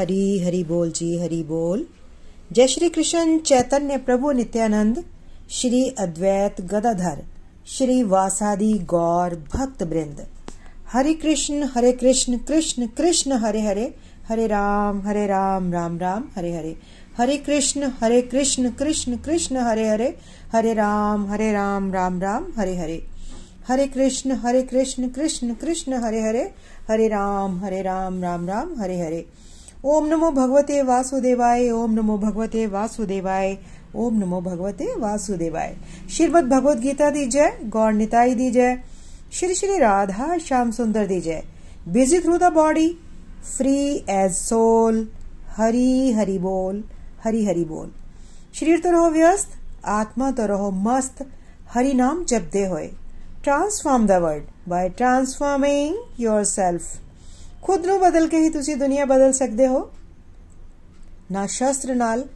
हरी हरि बोल जी, हरि बोल। जय श्री कृष्ण, चैतन्य प्रभु नित्यानंद, श्री अद्वैत गदाधर, श्री वासादि गौर भक्त वृंद। हरे कृष्ण हरे कृष्ण कृष्ण कृष्ण, हरे हरे हरे राम हरे राम राम राम, हरे हरे। हरे कृष्ण हरे कृष्ण कृष्ण कृष्ण, हरे हरे हरे राम हरे राम राम राम, हरे हरे। हरे कृष्ण हरे कृष्ण कृष्ण कृष्ण, हरे हरे हरे राम हरे राम राम राम, हरे हरे। ओम नमो भगवते वासुदेवाय, ओम नमो भगवते वासुदेवाय, ओम नमो भगवते वासुदेवाय। श्रीमद भगवत गीता दी जय, गौर निताई दी जय। श्री श्री राधा श्याम सुंदर दी जय। Busy through the body free as soul Hari Hari बोल, हरी हरि बोल। शरीर तो रहो व्यस्त, आत्मा तो रहो मस्त, हरि नाम जपते होए। Transform the world by transforming yourself ਖੁਦ ਨੂੰ ਬਦਲ ਕੇ ਹੀ ਤੁਸੀਂ ਦੁਨੀਆ ਬਦਲ ਸਕਦੇ ਹੋ। ਨਾ ਸ਼ਾਸਤਰ ਨਾਲ,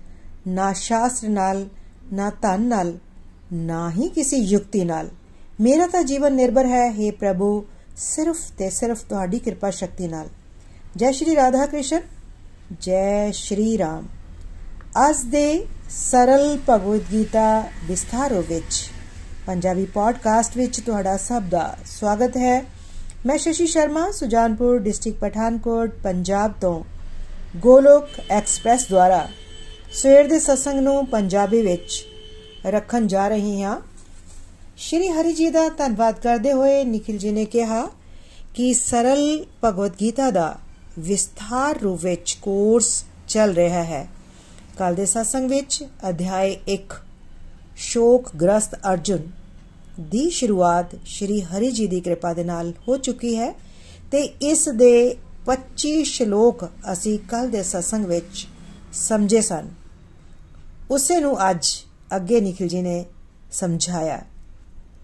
ਨਾ ਸ਼ਾਸਤਰ ਨਾਲ, ਨਾ ਧਨ ਨਾਲ, ਨਾ ਹੀ ਕਿਸੇ ਯੁਕਤੀ ਨਾਲ। ਮੇਰਾ ਤਾਂ ਜੀਵਨ ਨਿਰਭਰ ਹੈ हे ਪ੍ਰਭੂ, ਸਿਰਫ ਤੇ ਸਿਰਫ ਤੁਹਾਡੀ ਕਿਰਪਾ ਸ਼ਕਤੀ ਨਾਲ। ਜੈ ਸ਼੍ਰੀ ਰਾਧਾ ਕ੍ਰਿਸ਼ਨ ਜੈ ਸ਼੍ਰੀ ਰਾਮ। ਅੱਜ ਦੇ ਸਰਲ ਭਗਵਦ ਗੀਤਾ ਵਿਸਥਾਰੋ ਵਿੱਚ ਪੰਜਾਬੀ ਪੋਡਕਾਸਟ ਵਿੱਚ ਤੁਹਾਡਾ ਸਭ ਦਾ ਸਵਾਗਤ ਹੈ। ਮੈਂ ਸ਼ਸ਼ੀ ਸ਼ਰਮਾ ਸੁਜਾਨਪੁਰ ਡਿਸਟ੍ਰਿਕਟ ਪਠਾਨਕੋਟ ਪੰਜਾਬ ਤੋਂ ਗੋਲੋਕ ਐਕਸਪ੍ਰੈਸ ਦੁਆਰਾ ਸਵੇਰ ਦੇ ਸਤਸੰਗ ਨੂੰ ਪੰਜਾਬੀ ਵਿੱਚ ਰੱਖਣ ਜਾ ਰਹੀ ਹਾਂ ਸ਼੍ਰੀ ਹਰੀ ਜੀ ਦਾ ਧੰਨਵਾਦ ਕਰਦੇ ਹੋਏ ਨਿਖਿਲ ਜੀ ਨੇ ਕਿਹਾ ਕਿ ਸਰਲ ਭਗਵਦ ਗੀਤਾ ਦਾ ਵਿਸਥਾਰ ਰੂਪ ਵਿੱਚ ਕੋਰਸ ਚੱਲ ਰਿਹਾ ਹੈ ਕੱਲ ਦੇ ਸਤਸੰਗ ਵਿੱਚ ਅਧਿਆਇ 1 ਸ਼ੋਕ ਗ੍ਰਸਤ ਅਰਜੁਨ ਦੀ ਸ਼ੁਰੂਆਤ ਸ਼੍ਰੀ ਹਰੀ ਜੀ ਦੀ ਕਿਰਪਾ ਦੇ ਨਾਲ ਹੋ ਚੁੱਕੀ ਹੈ ਤੇ ਇਸ ਦੇ 25 ਸ਼ਲੋਕ ਅਸੀਂ ਕੱਲ ਦੇ ਸਤਸੰਗ ਵਿੱਚ ਸਮਝੇ ਸਨ। ਉਸੇ ਨੂੰ ਅੱਜ ਅੱਗੇ ਨਿਖਿਲ ਜੀ ਨੇ ਸਮਝਾਇਆ।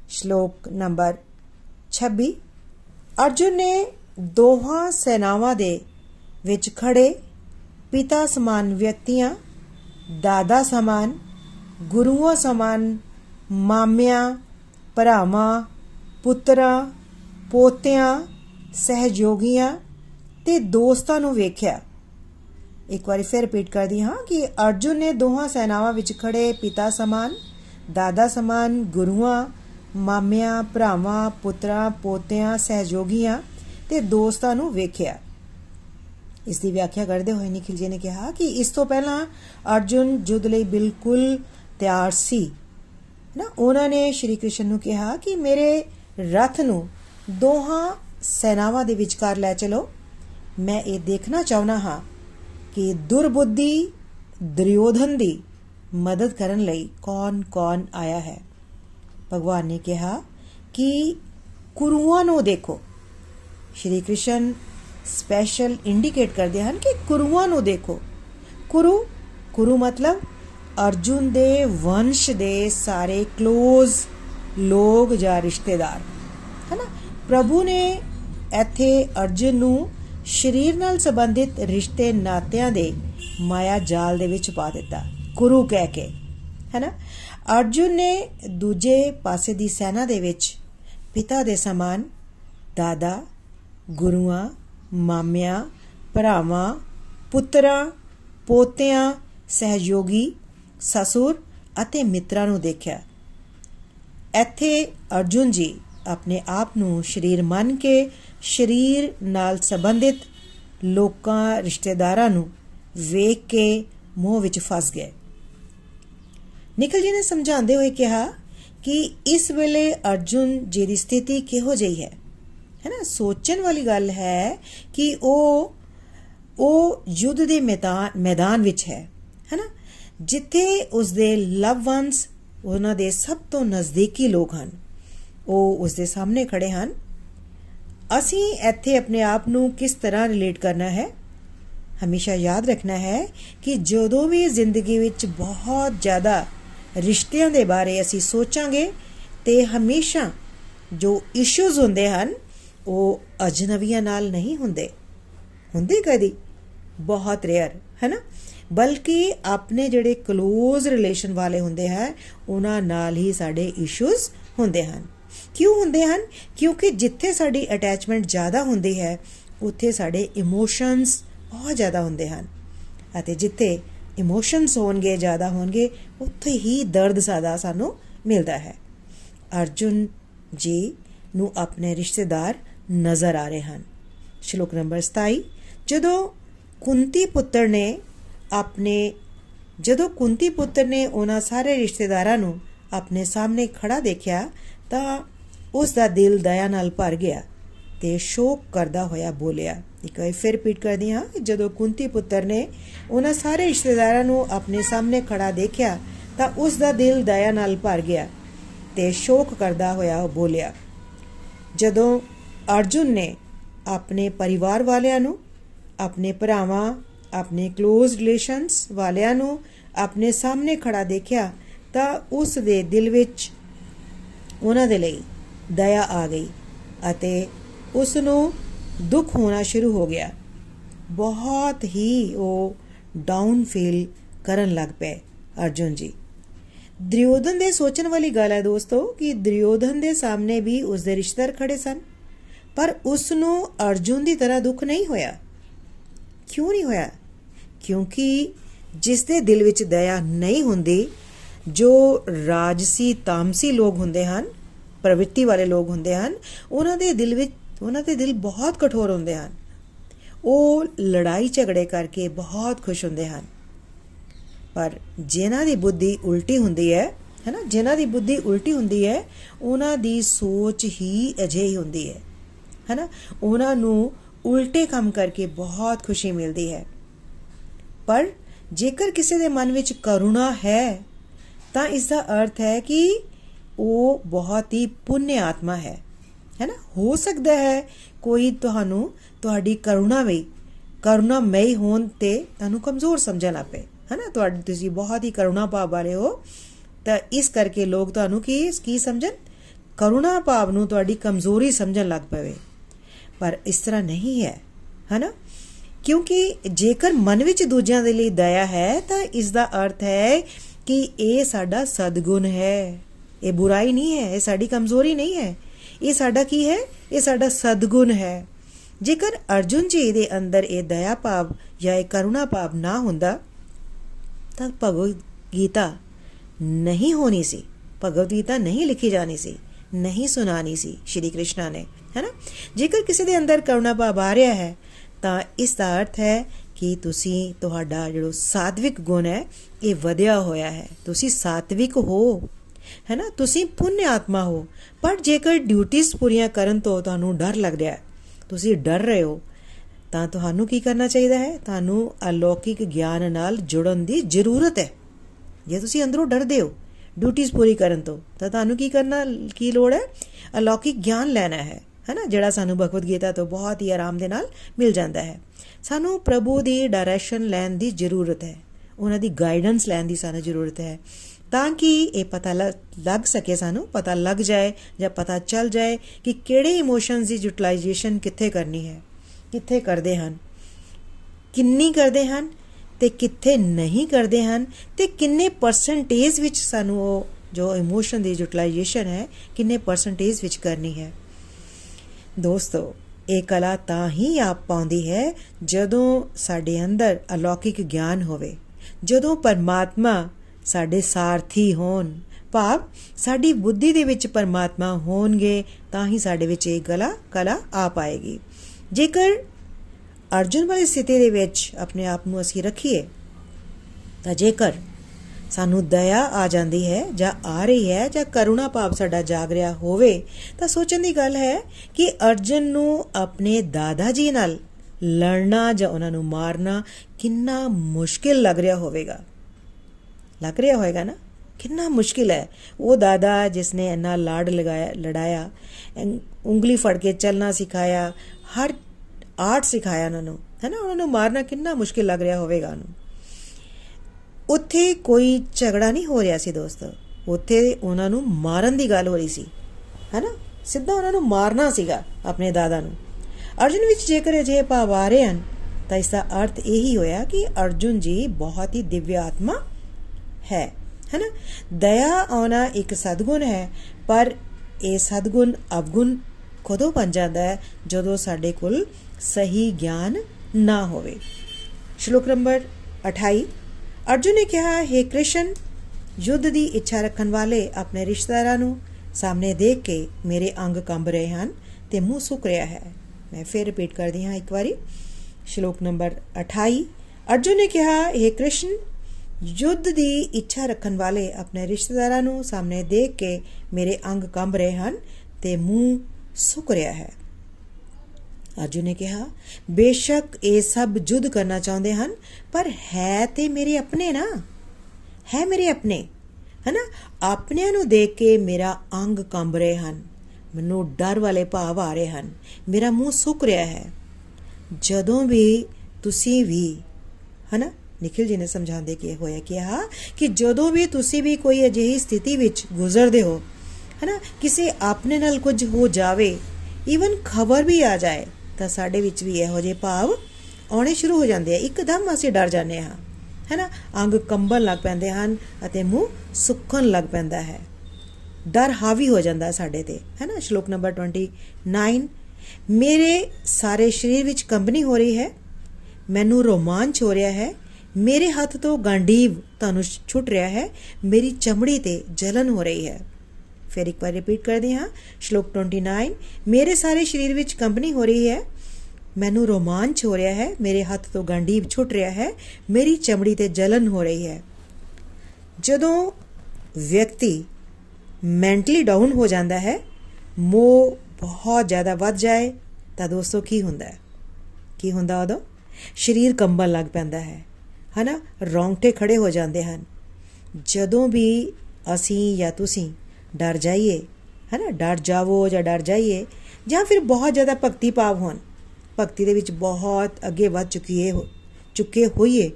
ਸ਼ਲੋਕ ਨੰਬਰ 26 ਅਰਜੁਨ ਨੇ ਦੋਹਾਂ ਸੈਨਾਵਾਂ ਦੇ ਵਿੱਚ ਖੜੇ ਪਿਤਾ ਸਮਾਨ ਵਿਅਕਤੀਆਂ, ਦਾਦਾ ਸਮਾਨ, ਗੁਰੂਆਂ ਸਮਾਨ, ਮਾਮਿਆਂ ਭਰਾਵਾਂ, ਪੁੱਤਰਾਂ, ਪੋਤਿਆਂ, ਸਹਿਯੋਗੀਆਂ ਤੇ ਦੋਸਤਾਂ ਨੂੰ ਵੇਖਿਆ। ਇੱਕ ਵਾਰੀ ਫਿਰ ਰਿਪੀਟ ਕਰਦੀ ਹਾਂ ਕਿ ਅਰਜੁਨ ਨੇ ਦੋਹਾਂ ਸੈਨਾਵਾਂ ਵਿੱਚ ਖੜੇ ਪਿਤਾ ਸਮਾਨ, ਦਾਦਾ ਸਮਾਨ, ਗੁਰੂਆਂ, ਮਾਮਿਆਂ, ਭਰਾਵਾਂ, ਪੁੱਤਰਾਂ, ਪੋਤਿਆਂ, ਸਹਿਯੋਗੀਆਂ ਤੇ ਦੋਸਤਾਂ ਨੂੰ ਵੇਖਿਆ। ਇਸ ਦੀ ਵਿਆਖਿਆ ਕਰਦੇ ਹੋਏ ਨਿਖਿਲ ਜੀ ਨੇ ਕਿਹਾ ਕਿ ਇਸ ਤੋਂ ਪਹਿਲਾਂ ਅਰਜੁਨ ਜੁਦ ਲਈ ਬਿਲਕੁਲ ਤਿਆਰ ਸੀ। ਨਾ, ਉਹਨਾਂ ਨੇ ਸ਼੍ਰੀ ਕ੍ਰਿਸ਼ਨ ਨੂੰ ਕਿਹਾ ਕਿ ਮੇਰੇ ਰਥ ਨੂੰ ਦੋਹਾਂ ਸੈਨਾਵਾਂ ਦੇ ਵਿਚਕਾਰ ਲੈ ਚਲੋ। ਮੈਂ ਇਹ ਦੇਖਣਾ ਚਾਹੁੰਦਾ ਹਾਂ ਕਿ ਦੁਰਬੁੱਧੀ, ਦੁਰਯੋਧਨ ਦੀ ਮਦਦ ਕਰਨ ਲਈ ਕੌਣ-ਕੌਣ ਆਇਆ ਹੈ। ਭਗਵਾਨ ਨੇ ਕਿਹਾ ਕਿ ਕੁਰੂਆਂ ਨੂੰ ਦੇਖੋ। ਸ਼੍ਰੀ ਕ੍ਰਿਸ਼ਨ ਸਪੈਸ਼ਲ ਇੰਡੀਕੇਟ ਕਰਦੇ ਹਨ ਕਿ ਕੁਰੂਆਂ ਨੂੰ ਦੇਖੋ। ਕੁਰੂ ਕੁਰੂ ਮਤਲਬ ਅਰਜੁਨ ਦੇ ਵੰਸ਼ ਦੇ ਸਾਰੇ ক্লোਜ਼ ਲੋਕ ਜਾਂ ਰਿਸ਼ਤੇਦਾਰ, ਹਨਾ? ਪ੍ਰਭੂ ਨੇ ਇੱਥੇ ਅਰਜੁਨ ਨੂੰ ਸਰੀਰ ਨਾਲ ਸੰਬੰਧਿਤ ਰਿਸ਼ਤੇ ਨਾਤਿਆਂ ਦੇ ਮਾਇਆ ਜਾਲ ਦੇ ਵਿੱਚ ਪਾ ਦਿੱਤਾ, ਗੁਰੂ ਕਹਿ ਕੇ, ਹੈਨਾ? ਅਰਜੁਨ ਨੇ ਦੂਜੇ ਪਾਸੇ ਦੀ ਸੈਨਾ ਦੇ ਵਿੱਚ ਪਿਤਾ ਦੇ ਸਮਾਨ, ਦਾਦਾ, ਗੁਰੂਆਂ, ਮਾਮਿਆਂ, ਭਰਾਵਾਂ, ਪੁੱਤਰਾਂ, ਪੋਤਿਆਂ, ਸਹਿਯੋਗੀ ਸਸੁਰ ਅਤੇ ਮਿੱਤਰਾਂ ਨੂੰ ਦੇਖਿਆ। ਇੱਥੇ ਅਰਜੁਨ ਜੀ ਆਪਣੇ ਆਪ ਨੂੰ ਸ਼ਰੀਰ ਮੰਨ ਕੇ ਸ਼ਰੀਰ ਨਾਲ ਸੰਬੰਧਿਤ ਲੋਕਾਂ, ਰਿਸ਼ਤੇਦਾਰਾਂ ਨੂੰ ਵੇਖ ਕੇ ਮੋਹ ਵਿੱਚ ਫਸ ਗਏ। ਨਿਕਲ ਜੀ ਨੇ ਸਮਝਾਉਂਦੇ ਹੋਏ ਕਿਹਾ ਕਿ ਇਸ ਵੇਲੇ ਅਰਜੁਨ ਜੀ ਦੀ ਸਥਿਤੀ ਕਿਹੋ ਜਿਹੀ ਹੈ? ਹੈ ਨਾ ਸੋਚਣ ਵਾਲੀ ਗੱਲ ਹੈ ਕਿ ਉਹ ਉਹ ਯੁੱਧ ਦੇ ਮੈਦਾਨ ਮੈਦਾਨ ਵਿੱਚ ਹੈ। ਹੈ ਨਾ ਜਿੱਥੇ ਉਸ ਦੇ ਲਵ ਵਨਸ ਉਹਨਾਂ ਦੇ ਸਭ ਤੋਂ ਨਜ਼ਦੀਕੀ ਲੋਕ ਹਨ, ਉਹ ਉਸ ਦੇ ਸਾਹਮਣੇ ਖੜੇ ਹਨ। ਅਸੀਂ ਇੱਥੇ ਆਪਣੇ ਆਪ ਨੂੰ ਕਿਸ ਤਰ੍ਹਾਂ ਰਿਲੇਟ ਕਰਨਾ ਹੈ? ਹਮੇਸ਼ਾ ਯਾਦ ਰੱਖਣਾ ਹੈ ਕਿ ਜਦੋਂ ਵੀ ਜ਼ਿੰਦਗੀ ਵਿੱਚ ਬਹੁਤ ਜ਼ਿਆਦਾ ਰਿਸ਼ਤਿਆਂ ਦੇ ਬਾਰੇ ਅਸੀਂ ਸੋਚਾਂਗੇ ਤੇ ਹਮੇਸ਼ਾ ਜੋ ਇਸ਼ੂਜ਼ ਹੁੰਦੇ ਹਨ, ਉਹ ਅਜਨਬੀਆਂ ਨਾਲ ਨਹੀਂ ਹੁੰਦੇ। ਹੁੰਦੇ ਕਦੀ? ਬਹੁਤ ਰੇਅਰ ਹੈ ਨਾ? ਬਲਕਿ ਆਪਣੇ ਜਿਹੜੇ ক্লোਜ਼ ਰਿਲੇਸ਼ਨ ਵਾਲੇ ਹੁੰਦੇ ਹੈ, ਉਹਨਾਂ ਨਾਲ ਹੀ ਸਾਡੇ ਇਸ਼ੂਜ਼ ਹੁੰਦੇ ਹਨ। ਕਿਉਂ ਹੁੰਦੇ ਹਨ? ਕਿਉਂਕਿ ਜਿੱਥੇ ਸਾਡੀ ਅਟੈਚਮੈਂਟ ਜ਼ਿਆਦਾ ਹੁੰਦੀ ਹੈ, ਉੱਥੇ ਸਾਡੇ ਇਮੋਸ਼ਨਸ ਬਹੁਤ ਜ਼ਿਆਦਾ ਹੁੰਦੇ ਹਨ। ਅਤੇ ਜਿੱਥੇ ਇਮੋਸ਼ਨਸ ਹੋਣਗੇ, ਜ਼ਿਆਦਾ ਹੋਣਗੇ, ਉੱਥੇ ਹੀ ਦਰਦ ਸਾਦਾ ਸਾਨੂੰ ਮਿਲਦਾ ਹੈ। ਅਰਜੁਨ ਜੀ ਨੂੰ ਆਪਣੇ ਰਿਸ਼ਤੇਦਾਰ ਨਜ਼ਰ ਆ ਰਹੇ ਹਨ। ਸ਼ਲੋਕ ਨੰਬਰ 27 ਜਦੋਂ ਕੁੰਤੀ ਪੁੱਤਰ ਨੇ ਆਪਣੇ, ਜਦੋਂ ਕੁੰਤੀ ਪੁੱਤਰ ਨੇ ਉਹਨਾਂ ਸਾਰੇ ਰਿਸ਼ਤੇਦਾਰਾਂ ਨੂੰ ਆਪਣੇ ਸਾਹਮਣੇ ਖੜਾ ਦੇਖਿਆ, ਤਾਂ ਉਸ ਦਾ ਦਿਲ ਦਇਆ ਨਾਲ ਭਰ ਗਿਆ ਤੇ ਸ਼ੋਕ ਕਰਦਾ ਹੋਇਆ ਬੋਲਿਆ। ਇੱਕ ਵਾਰ ਫਿਰ ਰਿਪੀਟ ਕਰਦੀ ਹਾਂ, ਜਦੋਂ ਕੁੰਤੀ ਪੁੱਤਰ ਨੇ ਉਹਨਾਂ ਸਾਰੇ ਰਿਸ਼ਤੇਦਾਰਾਂ ਨੂੰ ਆਪਣੇ ਸਾਹਮਣੇ ਖੜਾ ਦੇਖਿਆ, ਤਾਂ ਉਸ ਦਾ ਦਿਲ ਦਇਆ ਨਾਲ ਭਰ ਗਿਆ ਤੇ ਸ਼ੋਕ ਕਰਦਾ ਹੋਇਆ ਬੋਲਿਆ, ਜਦੋਂ ਅਰਜੁਨ ਨੇ ਆਪਣੇ ਪਰਿਵਾਰ ਵਾਲਿਆਂ ਨੂੰ, ਆਪਣੇ ਭਰਾਵਾਂ ਆਪਣੇ ক্লোਜ਼ ਰਿਲੇਸ਼ਨਸ ਵਾਲਿਆਂ ਨੂੰ ਆਪਣੇ ਸਾਹਮਣੇ ਖੜਾ ਦੇਖਿਆ ਤਾਂ ਉਸ ਦੇ ਦਿਲ ਵਿੱਚ ਉਹਨਾਂ ਦੇ ਲਈ ਦਇਆ ਆ ਗਈ ਅਤੇ ਉਸ ਨੂੰ ਦੁੱਖ ਹੋਣਾ ਸ਼ੁਰੂ ਹੋ ਗਿਆ। ਬਹੁਤ ਹੀ ਉਹ ਡਾਊਨ ਫੀਲ ਕਰਨ ਲੱਗ ਪਏ ਅਰਜੁਨ ਜੀ। ਦ੍ਰਿਯੋਧਨ ਦੇ ਸੋਚਣ ਵਾਲੀ ਗੱਲ ਹੈ ਦੋਸਤੋ ਕਿ ਦ੍ਰਿਯੋਧਨ ਦੇ ਸਾਹਮਣੇ ਵੀ ਉਸ ਦੇ ਰਿਸ਼ਤੇਦਾਰ ਖੜੇ ਸਨ, ਪਰ ਉਸ ਨੂੰ ਅਰਜੁਨ ਦੀ ਤਰ੍ਹਾਂ ਦੁੱਖ ਨਹੀਂ ਹੋਇਆ। ਕਿਉਂ ਨਹੀਂ ਹੋਇਆ? ਕਿਉਂਕਿ ਜਿਸ ਦੇ ਦਿਲ ਵਿੱਚ ਦਇਆ ਨਹੀਂ ਹੁੰਦੀ, ਜੋ ਰਾਜਸੀ, ਤਾਮਸੀ ਲੋਕ ਹੁੰਦੇ ਹਨ, ਪ੍ਰਵਿਰਤੀ ਵਾਲੇ ਲੋਕ ਹੁੰਦੇ ਹਨ, ਉਹਨਾਂ ਦੇ ਦਿਲ ਵਿੱਚ, ਉਹਨਾਂ ਦੇ ਦਿਲ ਬਹੁਤ ਕਠੋਰ ਹੁੰਦੇ ਹਨ। ਉਹ ਲੜਾਈ ਝਗੜੇ ਕਰਕੇ ਬਹੁਤ ਖੁਸ਼ ਹੁੰਦੇ ਹਨ। ਪਰ ਜਿਨ੍ਹਾਂ ਦੀ ਬੁੱਧੀ ਉਲਟੀ ਹੁੰਦੀ ਹੈ ਹੈਨਾ ਜਿਨ੍ਹਾਂ ਦੀ ਬੁੱਧੀ ਉਲਟੀ ਹੁੰਦੀ ਹੈ, ਉਹਨਾਂ ਦੀ ਸੋਚ ਹੀ ਅਜਿਹੀ ਹੁੰਦੀ ਹੈ। ਹੈਨਾ ਉਹਨਾਂ ਨੂੰ ਉਲਟੇ ਕੰਮ ਕਰਕੇ ਬਹੁਤ ਖੁਸ਼ੀ ਮਿਲਦੀ ਹੈ। ਪਰ ਜੇਕਰ ਕਿਸੇ ਦੇ ਮਨ ਵਿੱਚ ਕਰੁਣਾ ਹੈ, ਤਾਂ ਇਸ ਦਾ ਅਰਥ ਹੈ ਕਿ ਉਹ ਬਹੁਤ ਹੀ ਪੁੰਨ ਆਤਮਾ ਹੈ। ਹੈਨਾ? ਹੋ ਸਕਦਾ ਹੈ ਕੋਈ ਤੁਹਾਨੂੰ ਤੁਹਾਡੀ ਕਰੁਣਾ ਵਿੱਚ ਕਰੁਣਾਮਈ ਹੋਣ ਤੇ ਤੁਹਾਨੂੰ ਕਮਜ਼ੋਰ ਸਮਝਣ ਲੱਪੇ ਹੈਨਾ? ਤੁਹਾਡੀ ਤੁਸੀਂ ਬਹੁਤ ਹੀ ਕਰੁਣਾ ਭਾਵ ਵਾਲੇ ਹੋ, ਤਾਂ ਇਸ ਕਰਕੇ ਲੋਕ ਤੁਹਾਨੂੰ ਕੀ ਕੀ ਸਮਝਣ? ਕਰੁਣਾ ਭਾਵ ਨੂੰ ਤੁਹਾਡੀ ਕਮਜ਼ੋਰੀ ਸਮਝਣ ਲੱਗ ਪਵੇ। ਪਰ ਇਸ ਤਰ੍ਹਾਂ ਨਹੀਂ ਹੈ। ਹੈਨਾ? ਕਿਉਂਕਿ ਜੇਕਰ ਮਨ ਵਿੱਚ ਦੂਜਿਆਂ ਦੇ ਲਈ ਦਇਆ ਹੈ, ਤਾਂ ਇਸ ਦਾ ਅਰਥ ਹੈ ਕਿ ਇਹ ਸਾਡਾ ਸਦਗੁਣ ਹੈ। ਇਹ ਬੁਰਾਈ ਨਹੀਂ ਹੈ, ਇਹ ਸਾਡੀ ਕਮਜ਼ੋਰੀ ਨਹੀਂ ਹੈ। ਇਹ ਸਾਡਾ ਕੀ ਹੈ? ਇਹ ਸਾਡਾ ਸਦਗੁਣ ਹੈ। ਜੇਕਰ ਅਰਜੁਨ ਜੀ ਦੇ ਅੰਦਰ ਇਹ ਦਇਆ ਭਾਵ ਜਾਂ ਇਹ ਕਰੁਣਾ ਭਾਵ ਨਾ ਹੁੰਦਾ, ਤਾਂ ਭਗਵਦ ਗੀਤਾ ਨਹੀਂ ਹੋਣੀ ਸੀ। ਭਗਵਦ ਗੀਤਾ ਨਹੀਂ ਲਿਖੀ ਜਾਣੀ ਸੀ, ਨਹੀਂ ਸੁਣਾਣੀ ਸੀ ਸ਼੍ਰੀ ਕ੍ਰਿਸ਼ਨਾ ਨੇ ਹੈਨਾ ਜੇਕਰ ਕਿਸੇ ਦੇ ਅੰਦਰ ਕਰੁਣਾ ਭਾਵ ਆ ਰਿਹਾ ਹੈ ਤਾਂ ਇਸ ਦਾ ਅਰਥ ਹੈ ਕਿ ਤੁਸੀਂ, ਤੁਹਾਡਾ ਜਿਹੜਾ ਸਾਤਵਿਕ ਗੁਣ ਹੈ, ਇਹ ਵਧਿਆ ਹੋਇਆ ਹੈ। ਤੁਸੀਂ ਸਾਤਵਿਕ ਹੋ, ਹੈਨਾ? ਤੁਸੀਂ ਪੁੰਨ ਆਤਮਾ ਹੋ। ਪਰ ਜੇਕਰ ਡਿਊਟੀਆਂ ਪੂਰੀਆਂ ਕਰਨ ਤੋਂ ਤੁਹਾਨੂੰ ਡਰ ਲੱਗ ਰਿਹਾ ਹੈ, ਤੁਸੀਂ ਡਰ ਰਹੇ ਹੋ, ਤਾਂ ਤੁਹਾਨੂੰ ਕੀ ਕਰਨਾ ਚਾਹੀਦਾ ਹੈ? ਤੁਹਾਨੂੰ ਅਲੌਕਿਕ ਗਿਆਨ ਨਾਲ ਜੁੜਨ ਦੀ ਜ਼ਰੂਰਤ ਹੈ। ਜੇ ਤੁਸੀਂ ਅੰਦਰੋਂ ਡਰਦੇ ਹੋ ਡਿਊਟੀਆਂ ਪੂਰੀ ਕਰਨ ਤੋਂ, ਤਾਂ ਤੁਹਾਨੂੰ ਕੀ ਕਰਨਾ, ਕੀ ਲੋੜ ਹੈ? ਅਲੌਕਿਕ ਗਿਆਨ ਲੈਣਾ ਹੈ। ਹੈਨਾ, ਜਿਹੜਾ ਸਾਨੂੰ ਭਗਵਦ ਗੀਤਾ ਤੋਂ ਬਹੁਤ ਹੀ ਆਰਾਮ ਦੇ ਨਾਲ ਮਿਲ ਜਾਂਦਾ ਹੈ। ਸਾਨੂੰ ਪ੍ਰਭੂ ਦੀ ਡਾਇਰੈਕਸ਼ਨ ਲੈਣ ਦੀ ਜ਼ਰੂਰਤ ਹੈ। ਉਹਨਾਂ ਦੀ ਗਾਈਡੈਂਸ ਲੈਣ ਦੀ ਸਾਨੂੰ ਜ਼ਰੂਰਤ ਹੈ। ਤਾਂ ਕਿ ਇਹ ਪਤਾ ਲੱਗ ਸਕੇ ਸਾਨੂੰ, ਪਤਾ ਲੱਗ ਜਾਏ ਜਾਂ ਪਤਾ ਚੱਲ ਜਾਏ ਕਿ ਕਿਹੜੇ ਇਮੋਸ਼ਨਸ ਦੀ ਯੂਟਿਲਾਈਜੇਸ਼ਨ ਕਿੱਥੇ ਕਰਨੀ ਹੈ, ਕਿੱਥੇ ਕਰਦੇ ਹਨ, ਕਿੰਨੀ ਕਰਦੇ ਹਨ ਤੇ ਕਿੱਥੇ ਨਹੀਂ ਕਰਦੇ ਹਨ ਤੇ ਕਿੰਨੇ ਪਰਸੈਂਟੇਜ ਵਿੱਚ ਸਾਨੂੰ ਉਹ, ਜੋ ਇਮੋਸ਼ਨ ਦੀ ਯੂਟਿਲਾਈਜੇਸ਼ਨ ਹੈ, ਕਿੰਨੇ ਪਰਸੈਂਟੇਜ ਵਿੱਚ ਕਰਨੀ ਹੈ। ਦੋਸਤੋ, ਇਹ ਕਲਾ ਤਾਂ ਹੀ ਆਪ ਪਾਉਂਦੀ ਹੈ ਜਦੋਂ ਸਾਡੇ ਅੰਦਰ ਅਲੌਕਿਕ ਗਿਆਨ ਹੋਵੇ। ਜਦੋਂ ਪਰਮਾਤਮਾ ਸਾਡੇ ਸਾਰਥੀ ਹੋਣ, ਭਾਵ ਸਾਡੀ ਬੁੱਧੀ ਦੇ ਵਿੱਚ ਪਰਮਾਤਮਾ ਹੋਣਗੇ, ਤਾਂ ਹੀ ਸਾਡੇ ਵਿੱਚ ਇਹ ਕਲਾ ਕਲਾ ਆ ਪਾਏਗੀ ਜੇਕਰ ਅਰਜੁਨ ਵਾਲੀ ਸਥਿਤੀ ਦੇ ਵਿੱਚ ਆਪਣੇ ਆਪ ਨੂੰ ਅਸੀਂ ਰੱਖੀਏ, ਤਾਂ ਜੇਕਰ ਸਾਨੂੰ ਦਇਆ ਆ ਜਾਂਦੀ ਹੈ ਜਾਂ ਆ ਰਹੀ ਹੈ ਜਾਂ ਕਰੁਣਾ ਭਾਵ ਸਾਡਾ ਜਾਗ ਰਿਹਾ ਹੋਵੇ, ਤਾਂ ਸੋਚਣ ਦੀ ਗੱਲ ਹੈ ਕਿ ਅਰਜੁਨ ਨੂੰ ਆਪਣੇ ਦਾਦਾ ਜੀ ਨਾਲ ਲੜਨਾ ਜਾਂ ਉਹਨਾਂ ਨੂੰ ਮਾਰਨਾ ਕਿੰਨਾ ਮੁਸ਼ਕਿਲ ਲੱਗ ਰਿਹਾ ਹੋਵੇਗਾ। ਲੱਗ ਰਿਹਾ ਹੋਵੇਗਾ ਨਾ? ਕਿੰਨਾ ਮੁਸ਼ਕਿਲ ਹੈ। ਉਹ ਦਾਦਾ ਜਿਸ ਨੇ ਇੰਨਾ ਲਾੜ ਲਗਾਇਆ, ਲੜਾਇਆ ਉਂਗਲੀ ਫੜ ਕੇ ਚੱਲਣਾ ਸਿਖਾਇਆ, ਹਰ ਆਰਟ ਸਿਖਾਇਆ ਉਹਨਾਂ ਨੂੰ ਹੈਨਾ ਉਹਨਾਂ ਨੂੰ ਮਾਰਨਾ ਕਿੰਨਾ ਮੁਸ਼ਕਿਲ ਲੱਗ ਰਿਹਾ ਹੋਵੇਗਾ ਉਹਨੂੰ। ਉੱਥੇ ਕੋਈ ਝਗੜਾ ਨਹੀਂ ਹੋ ਰਿਹਾ ਸੀ ਦੋਸਤੋ। ਉੱਥੇ ਉਹਨਾਂ ਨੂੰ ਮਾਰਨ ਦੀ ਗੱਲ ਹੋ ਰਹੀ ਸੀ। ਹੈਨਾ? ਸਿੱਧਾ ਉਹਨਾਂ ਨੂੰ ਮਾਰਨਾ ਸੀਗਾ ਆਪਣੇ ਦਾਦਾ ਨੂੰ। ਅਰਜੁਨ ਵਿੱਚ ਜੇਕਰ ਅਜੇ ਭਾਵ ਆ ਰਹੇ ਹਨ, ਤਾਂ ਇਸ ਦਾ ਅਰਥ ਇਹੀ ਹੋਇਆ ਕਿ ਅਰਜੁਨ ਜੀ ਬਹੁਤ ਹੀ ਦਿਵਯ ਆਤਮਾ ਹੈ। ਹੈਨਾ? ਦਇਆ ਆਉਣਾ ਇੱਕ ਸਦਗੁਣ ਹੈ, ਪਰ ਇਹ ਸਦਗੁਣ ਅਵਗੁਣ ਕਦੋਂ ਬਣ ਜਾਂਦਾ ਹੈ? ਜਦੋਂ ਸਾਡੇ ਕੋਲ ਸਹੀ ਗਿਆਨ ਨਾ ਹੋਵੇ। ਸ਼ਲੋਕ ਨੰਬਰ 28 ਅਰਜੁਨ ਨੇ ਕਿਹਾ, ਹੈ ਕ੍ਰਿਸ਼ਨ, ਯੁੱਧ ਦੀ ਇੱਛਾ ਰੱਖਣ ਵਾਲੇ ਆਪਣੇ ਰਿਸ਼ਤੇਦਾਰਾਂ ਨੂੰ ਸਾਹਮਣੇ ਦੇਖ ਕੇ ਮੇਰੇ ਅੰਗ ਕੰਬ ਰਹੇ ਹਨ ਤੇ ਮੂੰਹ ਸੁੱਕ ਰਿਹਾ ਹੈ। ਮੈਂ ਫੇਰ ਰਿਪੀਟ ਕਰਦੀ ਹਾਂ ਇੱਕ ਵਾਰੀ। ਸ਼ਲੋਕ ਨੰਬਰ 28 ਅਰਜੁਨ ਨੇ ਕਿਹਾ, ਹੈ ਕ੍ਰਿਸ਼ਨ, ਯੁੱਧ ਦੀ ਇੱਛਾ ਰੱਖਣ ਵਾਲੇ ਆਪਣੇ ਰਿਸ਼ਤੇਦਾਰਾਂ ਨੂੰ ਸਾਹਮਣੇ ਦੇਖ ਕੇ ਮੇਰੇ ਅੰਗ ਕੰਬ ਰਹੇ ਹਨ ਤੇ ਮੂੰਹ ਸੁੱਕ ਰਿਹਾ ਹੈ। ਅਰਜੁਨ ਨੇ ਕਿਹਾ, ਬੇਸ਼ੱਕ ਇਹ ਸਭ ਜੁੱਧ ਕਰਨਾ ਚਾਹੁੰਦੇ ਹਨ, ਪਰ ਹੈ ਤੇ ਮੇਰੇ ਆਪਣੇ ਨਾ। ਹੈ ਮੇਰੇ ਆਪਣੇ, ਹਨਾ? ਆਪਣਿਆਂ ਨੂੰ ਦੇਖ ਕੇ ਮੇਰਾ ਅੰਗ ਕੰਬ ਰਹੇ ਹਨ, ਮੈਨੂੰ ਡਰ ਵਾਲੇ ਭਾਵ ਆ ਰਹੇ ਹਨ, ਮੇਰਾ ਮੂੰਹ ਸੁੱਕ ਰਿਹਾ ਹੈ। ਜਦੋਂ ਵੀ ਤੁਸੀਂ ਵੀ, ਹਨਾ? ਨikhil ji ਨੇ ਸਮਝਾਉਂਦੇ ਕਿ ਹੋਇਆ, ਕਿਹਾ ਕਿ ਜਦੋਂ ਵੀ ਤੁਸੀਂ ਵੀ ਕੋਈ ਅਜਿਹੀ ਸਥਿਤੀ ਵਿੱਚ ਗੁਜ਼ਰਦੇ ਹੋ, ਹਨਾ? ਕਿਸੇ ਆਪਣੇ ਨਾਲ ਕੁਝ ਹੋ ਜਾਵੇ ਈਵਨ ਖਬਰ ਵੀ ਆ ਜਾਏ ਤਾਂ ਸਾਡੇ ਵਿੱਚ ਵੀ ਇਹੋ ਜਿਹੇ ਭਾਵ ਆਉਣੇ ਸ਼ੁਰੂ ਹੋ ਜਾਂਦੇ ਆ। ਇੱਕਦਮ ਅਸੀਂ ਡਰ ਜਾਂਦੇ ਹਾਂ, ਹੈਨਾ? ਅੰਗ ਕੰਬਣ ਲੱਗ ਪੈਂਦੇ ਹਨ ਅਤੇ ਮੂੰਹ ਸੁੱਕਣ ਲੱਗ ਪੈਂਦਾ ਹੈ। ਡਰ ਹਾਵੀ ਹੋ ਜਾਂਦਾ ਸਾਡੇ ਤੇ, ਹੈਨਾ? ਸ਼ਲੋਕ ਨੰਬਰ 29 ਮੇਰੇ ਸਾਰੇ ਸਰੀਰ ਵਿੱਚ ਕੰਬਣੀ ਹੋ ਰਹੀ ਹੈ, ਮੈਨੂੰ ਰੋਮਾਂਚ ਹੋ ਰਿਹਾ ਹੈ, ਮੇਰੇ ਹੱਥ ਤੋਂ ਗਾਂਡੀਵ ਧਨੁਸ਼ ਛੁੱਟ ਰਿਹਾ ਹੈ, ਮੇਰੀ ਚਮੜੀ ਤੇ ਜਲਨ ਹੋ ਰਹੀ ਹੈ। ਫਿਰ ਇੱਕ ਵਾਰ ਰਿਪੀਟ ਕਰਦੇ ਹਾਂ। ਸ਼ਲੋਕ 29 ਮੇਰੇ ਸਾਰੇ ਸਰੀਰ ਵਿੱਚ ਕੰਬਣੀ ਹੋ ਰਹੀ ਹੈ। ਮੈਨੂੰ ਰੋਮਾਂਚ ਹੋ ਰਿਹਾ ਹੈ। ਮੇਰੇ ਹੱਥ ਤੋਂ ਗਾਂਡੀਵ ਛੁੱਟ ਰਿਹਾ ਹੈ। ਮੇਰੀ ਚਮੜੀ ਤੇ ਜਲਨ ਹੋ ਰਹੀ ਹੈ। ਜਦੋਂ ਵਿਅਕਤੀ ਮੈਂਟਲੀ ਡਾਊਨ ਹੋ ਜਾਂਦਾ ਹੈ, ਮੋਹ ਬਹੁਤ ਜ਼ਿਆਦਾ ਵੱਧ ਜਾਏ, ਤਾਂ ਦੋਸਤੋ ਕੀ ਹੁੰਦਾ ਹੈ? ਕੀ ਹੁੰਦਾ ਉਦੋਂ? ਸਰੀਰ ਕੰਬਣ ਲੱਗ ਪੈਂਦਾ ਹੈ। ਹਨਾ? ਰੌਂਗਟੇ ਖੜੇ ਹੋ ਜਾਂਦੇ ਹਨ। ਜਦੋਂ ਵੀ ਅਸੀਂ ਜਾਂ ਤੁਸੀਂ ਡਰ ਜਾਈਏ, ਹਨਾ? ਡਰ ਜਾਵੋ ਜਾਂ ਡਰ ਜਾਈਏ, ਜਾਂ ਫਿਰ ਬਹੁਤ ਜ਼ਿਆਦਾ ਭਗਤੀ ਭਾਵ ਹੋਣ। ਭਗਤੀ ਦੇ ਵਿੱਚ ਬਹੁਤ ਅੱਗੇ ਵੱਧ ਚੁੱਕੀਏ ਚੁੱਕੇ ਹੋਈਏ,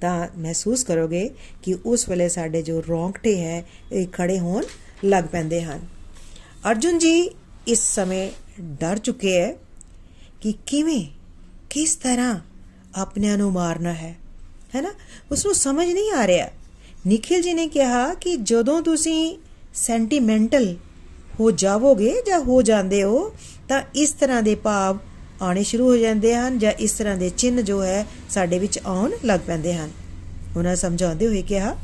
ਤਾਂ ਮਹਿਸੂਸ ਕਰੋਗੇ ਕਿ ਉਸ ਵੇਲੇ ਸਾਡੇ ਜੋ ਰੌਂਗਟੇ ਹੈ, ਇਹ ਖੜੇ ਹੋਣ ਲੱਗ ਪੈਂਦੇ ਹਨ। ਅਰਜੁਨ ਜੀ, ਇਸ ਸਮੇਂ ਡਰ ਚੁੱਕੇ ਹੈ ਕਿ ਕਿਵੇਂ, ਕਿਸ ਤਰ੍ਹਾਂ ਆਪਣਿਆਂ ਨੂੰ ਮਾਰਨਾ ਹੈ, ਹੈਨਾ? ਉਸ ਨੂੰ ਸਮਝ ਨਹੀਂ ਆ ਰਿਹਾ। ਨikhil ji ਨੇ ਕਿਹਾ ਕਿ ਜਦੋਂ ਤੁਸੀਂ ਸੈਂਟੀਮੈਂਟਲ ਹੋ ਜਾਵੋਗੇ ਜਾਂ ਹੋ ਜਾਂਦੇ ਹੋ, ਤਾਂ ਇਸ ਤਰ੍ਹਾਂ ਦੇ ਭਾਵ ਆਣੇ ਸ਼ੁਰੂ ਹੋ ਜਾਂਦੇ ਹਨ ਜਾਂ ਇਸ ਤਰ੍ਹਾਂ ਦੇ ਚਿੰਨ ਜੋ ਹੈ ਸਾਡੇ ਵਿੱਚ ਆਉਣ ਲੱਗ ਪੈਂਦੇ ਹਨ। ਉਹਨਾਂ ਸਮਝਾਉਂਦੇ ਹੋਏ ਕਿਹਾ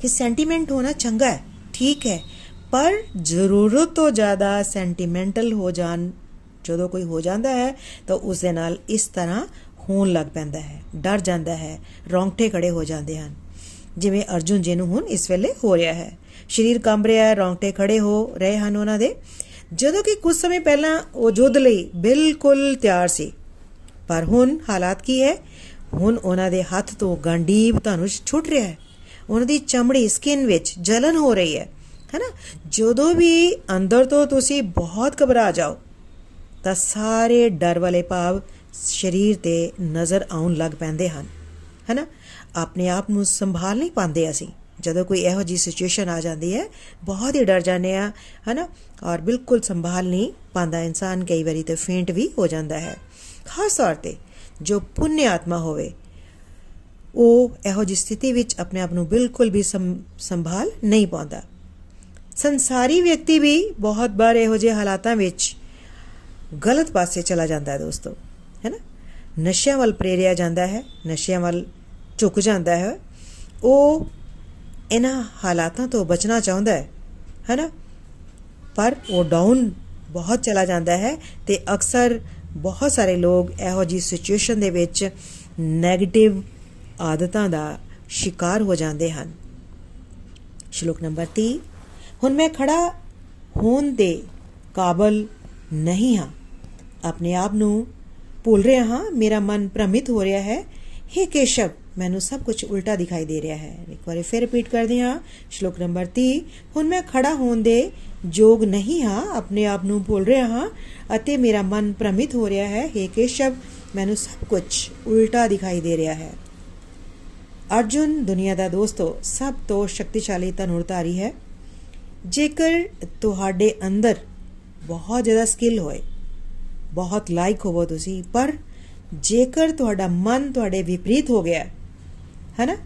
ਕਿ ਸੈਂਟੀਮੈਂਟ ਹੋਣਾ ਚੰਗਾ ਹੈ, ਠੀਕ ਹੈ, ਪਰ ਜ਼ਰੂਰਤ ਤੋਂ ਜ਼ਿਆਦਾ ਸੈਂਟੀਮੈਂਟਲ ਹੋ ਜਾਣ, ਜਦੋਂ ਕੋਈ ਹੋ ਜਾਂਦਾ ਹੈ, ਤਾਂ ਉਸ ਦੇ ਨਾਲ ਇਸ ਤਰ੍ਹਾਂ ਹੋਣ ਲੱਗ ਪੈਂਦਾ ਹੈ, ਡਰ ਜਾਂਦਾ ਹੈ, ਰੌਂਗਟੇ ਖੜੇ ਹੋ ਜਾਂਦੇ ਹਨ। ਜਿਵੇਂ ਅਰਜੁਨ ਜੀ ਨੂੰ ਹੁਣ ਇਸ ਵੇਲੇ ਹੋ ਰਿਹਾ ਹੈ। ਸਰੀਰ ਕੰਬ ਰਿਹਾ ਹੈ ਰੌਂਗਟੇ ਖੜੇ ਹੋ ਰਹੇ ਹਨ ਉਹਨਾਂ ਦੇ। ਜਦੋਂ ਕਿ ਕੁਝ ਸਮੇਂ ਪਹਿਲਾਂ ਉਹ ਜੁੱਧ ਲਈ ਬਿਲਕੁਲ ਤਿਆਰ ਸੀ। ਪਰ ਹੁਣ ਹਾਲਾਤ ਕੀ ਹੈ? ਹੁਣ ਉਹਨਾਂ ਦੇ ਹੱਥ ਤੋਂ ਗੰਡੀਬ ਧਨੁਸ਼ ਛੁੱਟ ਰਿਹਾ ਹੈ। ਉਹਨਾਂ ਦੀ ਚਮੜੀ ਸਕਿਨ ਵਿੱਚ ਜਲਨ ਹੋ ਰਹੀ ਹੈ। ਹੈਨਾ? ਜਦੋਂ ਵੀ ਅੰਦਰ ਤੋਂ ਤੁਸੀਂ ਬਹੁਤ ਘਬਰਾ ਜਾਓ, ਤਾਂ ਸਾਰੇ ਡਰ ਵਾਲੇ ਭਾਵ ਸਰੀਰ ਤੇ ਨਜ਼ਰ ਆਉਣ ਲੱਗ ਪੈਂਦੇ ਹਨ। ਹੈਨਾ? ਆਪਣੇ ਆਪ ਨੂੰ ਸੰਭਾਲ ਨਹੀਂ ਪਾਉਂਦੇ ਅਸੀਂ। ਜਦੋਂ ਕੋਈ ਇਹੋ ਜੀ ਸਿਚੁਏਸ਼ਨ ਆ ਜਾਂਦੀ ਹੈ, ਬਹੁਤ ਹੀ ਡਰ ਜਾਂਦੇ ਆ, ਹਨਾ? ਔਰ ਬਿਲਕੁਲ ਸੰਭਾਲ ਨਹੀਂ ਪਾਉਂਦਾ ਇਨਸਾਨ, ਕਈ ਵਾਰੀ ਤੇ ਫੇਂਟ ਵੀ ਹੋ ਜਾਂਦਾ ਹੈ। ਖਾਸ ਤੌਰ ਤੇ ਜੋ ਪੁੰਨ ਆਤਮਾ ਹੋਵੇ, ਉਹ ਇਹੋ ਜੀ ਸਥਿਤੀ ਵਿੱਚ ਆਪਣੇ ਆਪ ਨੂੰ ਬਿਲਕੁਲ ਵੀ ਸੰਭਾਲ ਨਹੀਂ ਪਾਉਂਦਾ। ਸੰਸਾਰੀ ਵਿਅਕਤੀ ਵੀ ਬਹੁਤ ਵਾਰ ਇਹੋ ਜਿਹੇ ਹਾਲਾਤਾਂ ਵਿੱਚ ਗਲਤ ਪਾਸੇ ਚਲਾ ਜਾਂਦਾ ਹੈ ਦੋਸਤੋ, ਹੈਨਾ? ਨਸ਼ਿਆਂ ਵੱਲ ਪ੍ਰੇਰਿਆ ਜਾਂਦਾ ਹੈ, ਨਸ਼ਿਆਂ ਵੱਲ ਝੁਕ ਜਾਂਦਾ ਹੈ। ਉਹ ਇਹਨਾਂ ਹਾਲਾਤਾਂ ਤੋਂ ਬਚਣਾ ਚਾਹੁੰਦਾ ਹੈ, ਹੈਨਾ? ਪਰ ਉਹ ਡਾਊਨ ਬਹੁਤ ਚਲਾ ਜਾਂਦਾ ਹੈ ਤੇ ਅਕਸਰ ਬਹੁਤ ਸਾਰੇ ਲੋਕ ਇਹੋ ਜੀ ਸਿਚੁਏਸ਼ਨ ਦੇ ਵਿੱਚ 네ਗੇਟਿਵ ਆਦਤਾਂ ਦਾ ਸ਼ਿਕਾਰ ਹੋ ਜਾਂਦੇ ਹਨ। ਸ਼ਲੋਕ ਨੰਬਰ 30 ਹੁਣ ਮੈਂ ਖੜਾ ਹੋਣ ਦੇ ਕਾਬਲ ਨਹੀਂ ਹਾਂ। ਆਪਣੇ ਆਪ ਨੂੰ ਭੁੱਲ ਰਿਹਾ ਹਾਂ, ਮੇਰਾ ਮਨ ਭ੍ਰਮਿਤ ਹੋ ਰਿਹਾ ਹੈ। हे ਕੇਸ਼ਵ ਮੈਨੂੰ ਸਭ ਕੁਝ ਉਲਟਾ ਦਿਖਾਈ ਦੇ ਰਿਹਾ ਹੈ। ਇੱਕ ਵਾਰੀ ਫਿਰ ਰਿਪੀਟ ਕਰਦੇ ਹਾਂ। ਸ਼ਲੋਕ ਨੰਬਰ 30 ਹੁਣ ਮੈਂ ਖੜਾ ਹੋਣ ਦੇ ਯੋਗ ਨਹੀਂ ਹਾਂ, ਆਪਣੇ ਆਪ ਨੂੰ ਭੁੱਲ ਰਿਹਾ ਹਾਂ ਅਤੇ ਮੇਰਾ ਮਨ ਭ੍ਰਮਿਤ ਹੋ ਰਿਹਾ ਹੈ। हे ਕੇਸ਼ਵ, ਮੈਨੂੰ ਸਭ ਕੁਝ ਉਲਟਾ ਦਿਖਾਈ ਦੇ ਰਿਹਾ ਹੈ। ਅਰਜੁਨ, ਦੁਨੀਆ ਦਾ ਦੋਸਤੋ, ਸਭ ਤੋਂ ਸ਼ਕਤੀਸ਼ਾਲੀ ਧਨੁਰਧਾਰੀ ਹੈ। ਜੇਕਰ ਤੁਹਾਡੇ ਅੰਦਰ ਬਹੁਤ ਜ਼ਿਆਦਾ ਸਕਿੱਲ ਹੋਏ, ਬਹੁਤ ਲਾਇਕ ਹੋਵੋ ਤੁਸੀਂ, ਪਰ ਜੇਕਰ ਤੁਹਾਡਾ ਮਨ ਤੁਹਾਡੇ ਵਿਪਰੀਤ ਹੋ ਗਿਆ ਹੈ ਨਾ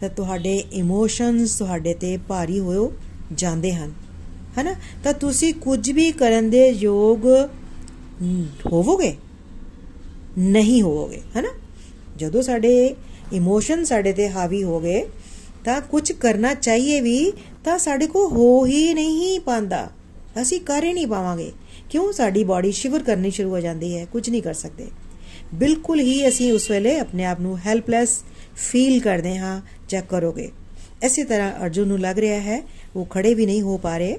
ਤਾਂ ਤੁਹਾਡੇ ਇਮੋਸ਼ਨਸ ਤੁਹਾਡੇ ਤੇ ਭਾਰੀ ਹੋਇਓ, ਜਾਂਦੇ ਹਨ। ਹੈ ਨਾ ਤਾਂ ਤੁਸੀਂ ਕੁਝ ਵੀ ਕਰਨ ਦੇ ਯੋਗ ਹੋਵੋਗੇ? ਨਹੀਂ ਹੋਵੋਗੇ ਹੈ ਨਾ ਜਦੋਂ ਸਾਡੇ ਇਮੋਸ਼ਨ ਸਾਡੇ ਤੇ ਹਾਵੀ ਹੋ ਗਏ ਤਾਂ ਕੁਝ ਕਰਨਾ ਚਾਹੀਏ ਵੀ, ਤਾਂ ਸਾਡੇ ਕੋ ਹੋ ਹੀ ਨਹੀਂ ਪਾਂਦਾ ਅਸੀਂ ਕਰ ਹੀ ਨਹੀਂ ਪਾਵਾਂਗੇ। ਕਿਉਂ? ਸਾਡੀ ਬਾਡੀ ਸ਼ਿਵਰ ਕਰਨੀ ਸ਼ੁਰੂ ਹੋ ਜਾਂਦੀ ਹੈ, ਕੁਝ ਨਹੀਂ ਕਰ ਸਕਦੇ। ਬਿਲਕੁਲ ਹੀ ਅਸੀਂ ਉਸ ਵੇਲੇ ਆਪਣੇ ਆਪ ਨੂੰ ਹੈਲਪਲੈਸ ਫੀਲ ਕਰਦੇ ਹਾਂ, ਚੈੱਕ ਕਰੋਗੇ। ਇਸੇ ਤਰ੍ਹਾਂ ਅਰਜੁਨ ਨੂੰ ਲੱਗ ਰਿਹਾ ਹੈ, ਉਹ ਖੜੇ ਵੀ ਨਹੀਂ ਹੋ ਪਾ ਰਹੇ।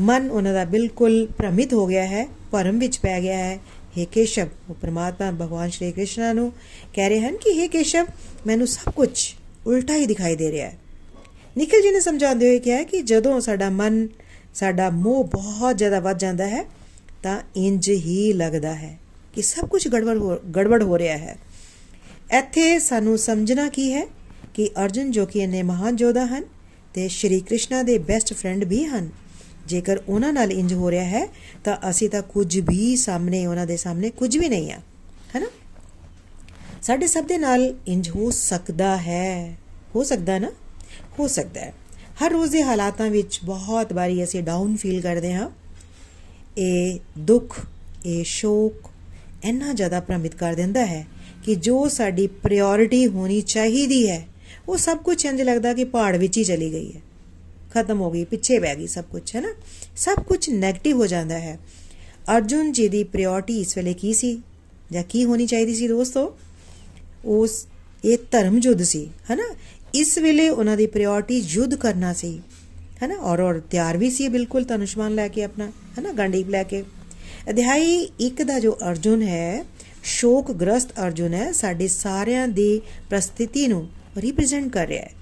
ਮਨ ਉਹਨਾਂ ਦਾ ਬਿਲਕੁਲ ਭ੍ਰਮਿਤ ਹੋ ਗਿਆ ਹੈ, ਭਰਮ ਵਿੱਚ ਪੈ ਗਿਆ ਹੈ। हे ਕੇਸ਼ਵ, ਉਹ ਪ੍ਰਮਾਤਮਾ, ਭਗਵਾਨ ਸ਼੍ਰੀ ਕ੍ਰਿਸ਼ਨ ਨੂੰ ਕਹਿ ਰਹੇ ਹਨ ਕਿ हे ਕੇਸ਼ਵ, ਮੈਨੂੰ ਸਭ ਕੁਝ ਉਲਟਾ ਹੀ ਦਿਖਾਈ ਦੇ ਰਿਹਾ ਹੈ। ਨਿਖਿਲ ਜੀ ਨੇ ਸਮਝਾਉਂਦੇ ਹੋਏ ਕਿਹਾ ਕਿ ਜਦੋਂ ਸਾਡਾ ਮਨ, ਸਾਡਾ ਮੋਹ ਬਹੁਤ ਜ਼ਿਆਦਾ ਵੱਧ ਜਾਂਦਾ ਹੈ, ਤਾਂ ਇੰਜ ਹੀ ਲੱਗਦਾ ਹੈ ਕਿ ਸਭ ਕੁਝ ਗੜਬੜ ਹੋ ਗੜਬੜ ਹੋ ਰਿਹਾ ਹੈ। ਇੱਥੇ ਸਾਨੂੰ ਸਮਝਣਾ ਕੀ ਹੈ ਕਿ ਅਰਜੁਨ ਜੋ ਕਿ ਇਹਨੇ ਮਹਾਨ ਜੋਧਾ ਹਨ ਤੇ ਸ਼੍ਰੀ ਕ੍ਰਿਸ਼ਨਾ ਦੇ ਬੈਸਟ ਫਰੈਂਡ ਵੀ ਹਨ। ਜੇਕਰ ਉਹਨਾਂ ਨਾਲ ਇੰਜ ਹੋ ਰਿਹਾ ਹੈ, ਤਾਂ ਅਸੀਂ ਤਾਂ ਕੁਝ ਵੀ ਸਾਹਮਣੇ, ਉਹਨਾਂ ਦੇ ਸਾਹਮਣੇ ਕੁਝ ਵੀ ਨਹੀਂ ਆ। ਹੈਨਾ? ਸਾਡੇ ਸਭ ਦੇ ਨਾਲ ਇੰਜ ਹੋ ਸਕਦਾ ਹੈ। ਹੋ ਸਕਦਾ ਨਾ? ਹੋ ਸਕਦਾ ਹੈ। ਹਰ ਰੋਜ਼ ਦੇ ਹਾਲਾਤਾਂ ਵਿੱਚ ਬਹੁਤ ਵਾਰੀ ਅਸੀਂ ਡਾਊਨ ਫੀਲ ਕਰਦੇ ਹਾਂ। ਇਹ ਦੁੱਖ, ਇਹ ਸ਼ੋਕ ਇੰਨਾ ਜ਼ਿਆਦਾ ਭ੍ਰਮਿਤ ਕਰ ਦਿੰਦਾ ਹੈ ਕਿ ਜੋ ਸਾਡੀ ਪ੍ਰਾਇੋਰਟੀ ਹੋਣੀ ਚਾਹੀਦੀ ਹੈ, ਉਹ ਸਭ ਕੁਝ ਇੰਜ ਲੱਗਦਾ ਕਿ ਪਹਾੜ ਵਿੱਚ ਹੀ ਚਲੀ ਗਈ ਹੈ। ਖਤਮ ਹੋ ਗਈ, ਪਿੱਛੇ ਬਹਿ ਗਈ ਸਭ ਕੁਝ ਹੈ ਨਾ? ਸਭ ਕੁਝ 네ਗੇਟਿਵ ਹੋ ਜਾਂਦਾ ਹੈ। ਅਰਜੁਨ ਜੀ ਦੀ ਪ੍ਰਾਇੋਰਟੀ ਇਸ ਵੇਲੇ ਕੀ ਸੀ? ਜਾਂ ਕੀ ਹੋਣੀ ਚਾਹੀਦੀ ਸੀ ਦੋਸਤੋ? ਉਸ, ਇਹ ਧਰਮ ਜੁੱਧ ਸੀ, ਹੈ ਨਾ? ਇਸ ਵੇਲੇ ਉਹਨਾਂ ਦੀ ਪ੍ਰਾਇੋਰਟੀ ਯੁੱਧ ਕਰਨਾ ਸੀ, ਹੈ ਨਾ? ਔਰ ਔਰ ਤਿਆਰ ਵੀ ਸੀ, ਬਿਲਕੁਲ ਤਨੁਸ਼ਮਾਨ ਲੈ ਕੇ ਆਪਣਾ, ਹੈ ਨਾ? ਗੰਡੀਪ ਲੈ ਕੇ। ਅਧਿਆਈ 1 ਦਾ ਜੋ ਅਰਜੁਨ ਹੈ ਸ਼ੋਕ ਗ੍ਰਸਤ ਅਰਜੁਨ ਹੈ, ਸਾਡੇ ਸਾਰਿਆਂ ਦੀ ਪ੍ਰਸਥਿਤੀ ਨੂੰ ਰਿਪਰੈਜ਼ੈਂਟ ਕਰ ਰਿਹਾ ਹੈ।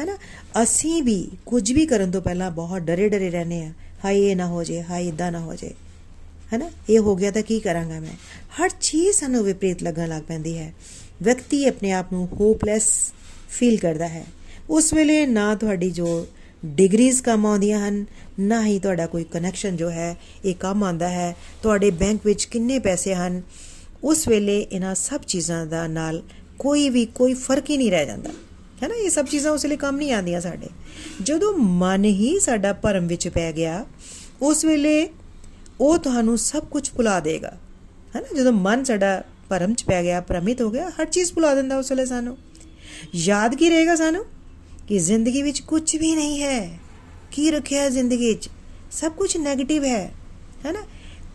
ਹੈ ਨਾ ਅਸੀਂ ਵੀ ਕੁਝ ਵੀ ਕਰਨ ਤੋਂ ਪਹਿਲਾਂ ਬਹੁਤ ਡਰੇ ਡਰੇ ਰਹਨੇ ਆ ਹਾਈ ਇਹ ਨਾ ਹੋ ਜੇ ਹਾਈ ਇਦਾਂ ਨਾ ਹੋ ਜੇ। ਹੈ ਨਾ ਇਹ ਹੋ ਗਿਆ ਤਾਂ ਕੀ ਕਰਾਂਗਾ ਮੈਂ? ਹਰ ਚੀਜ਼ ਸਾਨੂੰ ਵਿਪਰੀਤ ਲੱਗਣ ਲੱਗ ਪੈਂਦੀ ਹੈ। ਵਿਅਕਤੀ ਆਪਣੇ ਆਪ ਨੂੰ ਹੋਪਲੈਸ ਫੀਲ ਕਰਦਾ ਹੈ। ਉਸ ਵੇਲੇ ਨਾ ਤੁਹਾਡੀ ਜੋ ਡਿਗਰੀਜ਼ ਕੰਮ ਆਉਂਦੀਆਂ ਹਨ, ਨਾ ਹੀ ਤੁਹਾਡਾ ਕੋਈ ਕਨੈਕਸ਼ਨ ਜੋ ਹੈ, ਇਹ ਕੰਮ ਆਉਂਦਾ ਹੈ। ਤੁਹਾਡੇ ਬੈਂਕ ਵਿੱਚ ਕਿੰਨੇ ਪੈਸੇ ਹਨ, ਉਸ ਵੇਲੇ ਇਹਨਾਂ ਸਭ ਚੀਜ਼ਾਂ ਦਾ ਨਾਲ ਕੋਈ ਵੀ ਕੋਈ ਫ਼ਰਕ ਹੀ ਨਹੀਂ ਰਹਿ ਜਾਂਦਾ। ਹੈ ਨਾ, ਇਹ ਸਭ ਚੀਜ਼ਾਂ ਉਸ ਲਈ ਕੰਮ ਨਹੀਂ ਆਉਂਦੀਆਂ ਸਾਡੇ। ਜਦੋਂ ਮਨ ਹੀ ਸਾਡਾ ਭਰਮ ਵਿੱਚ ਪੈ ਗਿਆ, ਉਸ ਵੇਲੇ ਉਹ ਤੁਹਾਨੂੰ ਸਭ ਕੁਝ ਭੁਲਾ ਦੇਗਾ। ਹੈ ਨਾ, ਜਦੋਂ ਮਨ ਸਾਡਾ ਭਰਮ 'ਚ ਪੈ ਗਿਆ, ਭ੍ਰਮਿਤ ਹੋ ਗਿਆ, ਹਰ ਚੀਜ਼ ਭੁਲਾ ਦਿੰਦਾ ਉਸ ਵੇਲੇ ਸਾਨੂੰ। ਯਾਦ ਕੀ ਰਹੇਗਾ ਸਾਨੂੰ। ਕਿ ਜ਼ਿੰਦਗੀ ਵਿੱਚ ਕੁਝ ਵੀ ਨਹੀਂ ਹੈ। ਕੀ ਰੱਖਿਆ ਜ਼ਿੰਦਗੀ 'ਚ ਸਭ ਕੁਝ 네ਗੇਟਿਵ ਹੈ ਹੈ ਨਾ?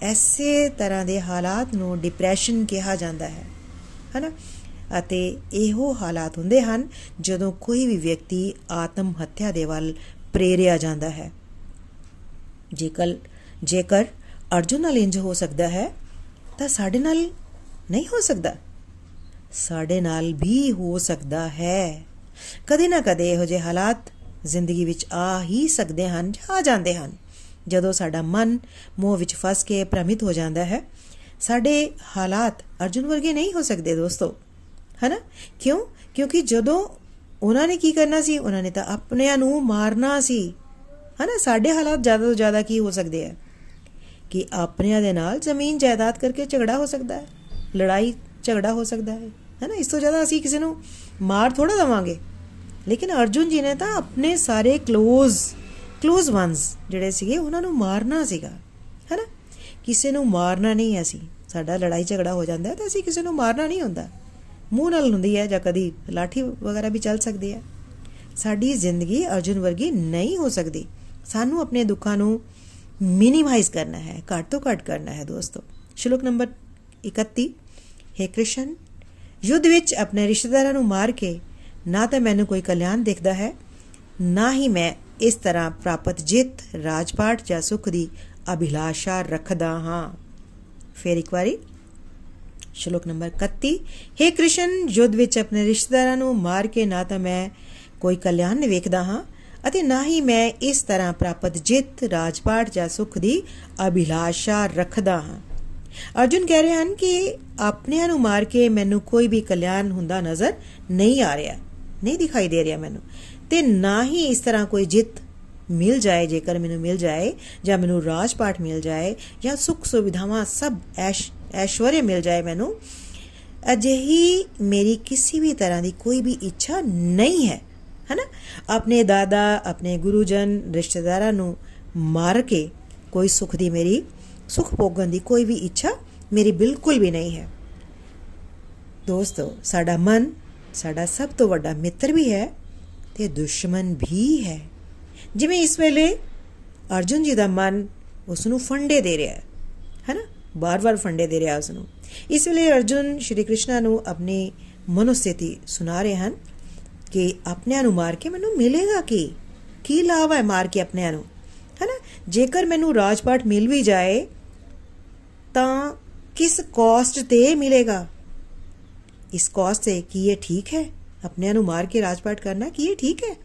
ਐਸੇ ਤਰ੍ਹਾਂ ਦੇ ਹਾਲਾਤ ਨੂੰ ਡਿਪਰੈਸ਼ਨ ਕਿਹਾ ਜਾਂਦਾ ਹੈ ਹੈ ਨਾ? ਅਤੇ ਇਹੋ ਹਾਲਾਤ ਹੁੰਦੇ ਹਨ ਜਦੋਂ ਕੋਈ ਵੀ ਵਿਅਕਤੀ ਆਤਮ ਹੱਤਿਆ ਦੇ ਵੱਲ ਪ੍ਰੇਰਿਆ ਜਾਂਦਾ ਹੈ। ਜੇਕਰ ਜੇਕਰ ਅਰਜੁਨ ਨਾਲ ਇੰਜ ਹੋ ਸਕਦਾ ਹੈ, ਤਾਂ ਸਾਡੇ ਨਾਲ ਨਹੀਂ ਹੋ ਸਕਦਾ। ਸਾਡੇ ਨਾਲ ਵੀ ਹੋ ਸਕਦਾ ਹੈ। ਕਦੇ ਨਾ ਕਦੇ ਇਹੋ ਜਿਹੇ ਹਾਲਾਤ ਜ਼ਿੰਦਗੀ ਵਿੱਚ ਆ ਹੀ ਸਕਦੇ ਹਨ, ਆ ਜਾਂਦੇ ਹਨ। ਜਦੋਂ ਸਾਡਾ ਮਨ ਮੋਹ ਵਿੱਚ ਫਸ ਕੇ ਭ੍ਰਮਿਤ ਹੋ ਜਾਂਦਾ ਹੈ, ਸਾਡੇ ਹਾਲਾਤ ਅਰਜੁਨ ਵਰਗੇ ਨਹੀਂ ਹੋ ਸਕਦੇ ਦੋਸਤੋ। ਹੈਨਾ? ਕਿਉਂ? ਕਿਉਂਕਿ ਜਦੋਂ ਉਹਨਾਂ ਨੇ ਕੀ ਕਰਨਾ ਸੀ, ਉਹਨਾਂ ਨੇ ਤਾਂ ਆਪਣਿਆਂ ਨੂੰ ਮਾਰਨਾ ਸੀ। ਹੈਨਾ? ਸਾਡੇ ਹਾਲਾਤ ਜ਼ਿਆਦਾ ਤੋਂ ਜ਼ਿਆਦਾ ਕੀ ਹੋ ਸਕਦੇ ਆ? ਕਿ ਆਪਣਿਆਂ ਦੇ ਨਾਲ ਜ਼ਮੀਨ ਜਾਇਦਾਦ ਕਰਕੇ ਝਗੜਾ ਹੋ ਸਕਦਾ ਹੈ, ਲੜਾਈ ਝਗੜਾ ਹੋ ਸਕਦਾ ਹੈ। ਹੈਨਾ? ਇਸ ਤੋਂ ਜ਼ਿਆਦਾ ਅਸੀਂ ਕਿਸੇ ਨੂੰ ਮਾਰ ਥੋੜਾ ਦਵਾਂਗੇ। ਲੇਕਿਨ ਅਰਜੁਨ ਜੀ ਨੇ ਤਾਂ ਆਪਣੇ ਸਾਰੇ ক্লোਜ਼ ক্লোਜ਼ ਵਨਸ ਜਿਹੜੇ ਸੀਗੇ, ਉਹਨਾਂ ਨੂੰ ਮਾਰਨਾ ਸੀਗਾ। ਹੈਨਾ? ਕਿਸੇ ਨੂੰ ਮਾਰਨਾ ਨਹੀਂ ਅਸੀਂ। ਸਾਡਾ ਲੜਾਈ ਝਗੜਾ ਹੋ ਜਾਂਦਾ ਤਾਂ ਅਸੀਂ ਕਿਸੇ ਨੂੰ ਮਾਰਨਾ ਨਹੀਂ ਹੁੰਦਾ। ਮੂੰਹ ਨਾਲ ਹੁੰਦੀ ਹੈ ਜਾਂ ਕਦੀ ਲਾਠੀ ਵਗੈਰਾ ਵੀ ਚੱਲ ਸਕਦੀ ਹੈ। ਸਾਡੀ ਜ਼ਿੰਦਗੀ ਅਰਜੁਨ ਵਰਗੀ ਨਹੀਂ ਹੋ ਸਕਦੀ। ਸਾਨੂੰ ਆਪਣੇ ਦੁੱਖਾਂ ਨੂੰ ਮਿਨੀਮਾਈਜ਼ ਕਰਨਾ ਹੈ, ਘੱਟ ਤੋਂ ਘੱਟ ਕਰਨਾ ਹੈ ਦੋਸਤੋ। ਸ਼ਲੋਕ ਨੰਬਰ 31 हे कृष्ण ਯੁੱਧ ਵਿੱਚ ਆਪਣੇ ਰਿਸ਼ਤੇਦਾਰਾਂ ਨੂੰ ਮਾਰ ਕੇ ਨਾ ਤਾਂ ਮੈਨੂੰ ਕੋਈ ਕਲਿਆਣ ਦਿਖਦਾ ਹੈ, ਨਾ ਹੀ ਮੈਂ ਇਸ ਤਰ੍ਹਾਂ ਪ੍ਰਾਪਤ ਜਿੱਤ ਰਾਜਪਾਟ ਜਾਂ ਸੁਖ ਦੀ ਅਭਿਲਾਸ਼ਾ ਰੱਖਦਾ ਹਾਂ। ਫੇਰ ਇੱਕ ਵਾਰੀ ਸ਼ਲੋਕ ਨੰਬਰ 31 हे ਕ੍ਰਿਸ਼ਨ, ਯੁੱਧ ਵਿੱਚ ਆਪਣੇ ਰਿਸ਼ਤੇਦਾਰਾਂ ਨੂੰ ਮਾਰ ਕੇ ਨਾ ਤਾਂ ਮੈਂ ਕੋਈ ਕਲਿਆਣ ਵੇਖਦਾ ਹਾਂ ਅਤੇ ਨਾ ਹੀ ਮੈਂ ਇਸ ਤਰ੍ਹਾਂ ਪ੍ਰਾਪਤ ਜਿੱਤ ਰਾਜਪਾਟ ਜਾਂ ਸੁਖ ਦੀ ਅਭਿਲਾਸ਼ਾ ਰੱਖਦਾ ਹਾਂ। ਅਰਜੁਨ ਕਹਿ ਰਹੇ ਹਨ ਕਿ ਆਪਣਿਆਂ ਨੂੰ ਮਾਰ ਕੇ ਮੈਨੂੰ ਕੋਈ ਵੀ ਕਲਿਆਣ ਹੁੰਦਾ ਨਜ਼ਰ ਨਹੀਂ ਆ ਰਿਹਾ। ਨਹੀਂ ਦਿਖਾਈ ਦੇ ਰਿਹਾ ਮੈਨੂੰ। ਤੇ ਨਾ ਹੀ ਇਸ ਤਰ੍ਹਾਂ ਕੋਈ ਜਿੱਤ ਮਿਲ ਜਾਏ, ਜੇਕਰ ਮੈਨੂੰ ਮਿਲ ਜਾਏ, ਜਾਂ ਮੈਨੂੰ ਰਾਜਪਾਟ ਮਿਲ ਜਾਏ, ਜਾਂ ਸੁੱਖ ਸੁਵਿਧਾਵਾਂ ਸਭ ਐਸ਼, ਐਸ਼ਵਰਯ ਮਿਲ ਜਾਏ ਮੈਨੂੰ, ਅਜਿਹੀ ਮੇਰੀ ਕਿਸੇ ਵੀ ਤਰ੍ਹਾਂ ਦੀ ਕੋਈ ਵੀ ਇੱਛਾ ਨਹੀਂ ਹੈ। ਹੈਨਾ? ਆਪਣੇ ਦਾਦਾ, ਆਪਣੇ ਗੁਰੂਜਨ, ਰਿਸ਼ਤੇਦਾਰਾਂ ਨੂੰ ਮਾਰ ਕੇ ਕੋਈ ਸੁਖ ਦੀ ਮੇਰੀ ਸੁਖ ਭੋਗਣ ਦੀ ਕੋਈ ਵੀ ਇੱਛਾ ਮੇਰੀ ਬਿਲਕੁਲ ਵੀ ਨਹੀਂ ਹੈ। ਦੋਸਤੋ, ਸਾਡਾ ਮਨ, ਸਾਡਾ ਸਭ ਤੋਂ ਵੱਡਾ ਮਿੱਤਰ ਵੀ ਹੈ ਤੇ ਦੁਸ਼ਮਣ ਵੀ ਹੈ। ਜਿਵੇਂ ਇਸ ਵੇਲੇ ਅਰਜੁਨ ਜੀ ਦਾ ਮਨ ਉਸ ਨੂੰ ਫੰਡੇ ਦੇ ਰਿਹਾ ਹੈ, ਹੈਨਾ? ਬਾਰ-ਬਾਰ ਫੰਡੇ ਦੇ ਰਿਹਾ ਉਸ ਨੂੰ ਇਸ ਵੇਲੇ ਅਰਜੁਨ ਸ਼੍ਰੀ ਕ੍ਰਿਸ਼ਨ ਨੂੰ ਆਪਣੀ ਮਨੋਸਥਿਤੀ ਸੁਣਾ ਰਹੇ ਹਨ ਕਿ ਆਪਣਿਆਂ ਨੂੰ ਮਾਰ ਕੇ ਮੈਨੂੰ ਮਿਲੇਗਾ ਕੀ? ਕੀ ਲਾਭ ਹੈ ਮਾਰ ਕੇ ਆਪਣਿਆਂ ਨੂੰ? ਹੈਨਾ? ਜੇਕਰ ਮੈਨੂੰ ਰਾਜਪਾਟ ਮਿਲ ਵੀ ਜਾਏ ਤਾਂ ਕਿਸ ਕਾਸਟ ਤੇ ਮਿਲੇਗਾ? ਇਸ ਕਾਸਟ ਤੇ ਕੀ ਇਹ ਠੀਕ ਹੈ? ਆਪਣਿਆਂ ਨੂੰ ਮਾਰ ਕੇ ਰਾਜਪਾਟ ਕਰਨਾ ਕੀ ਇਹ ਠੀਕ ਹੈ?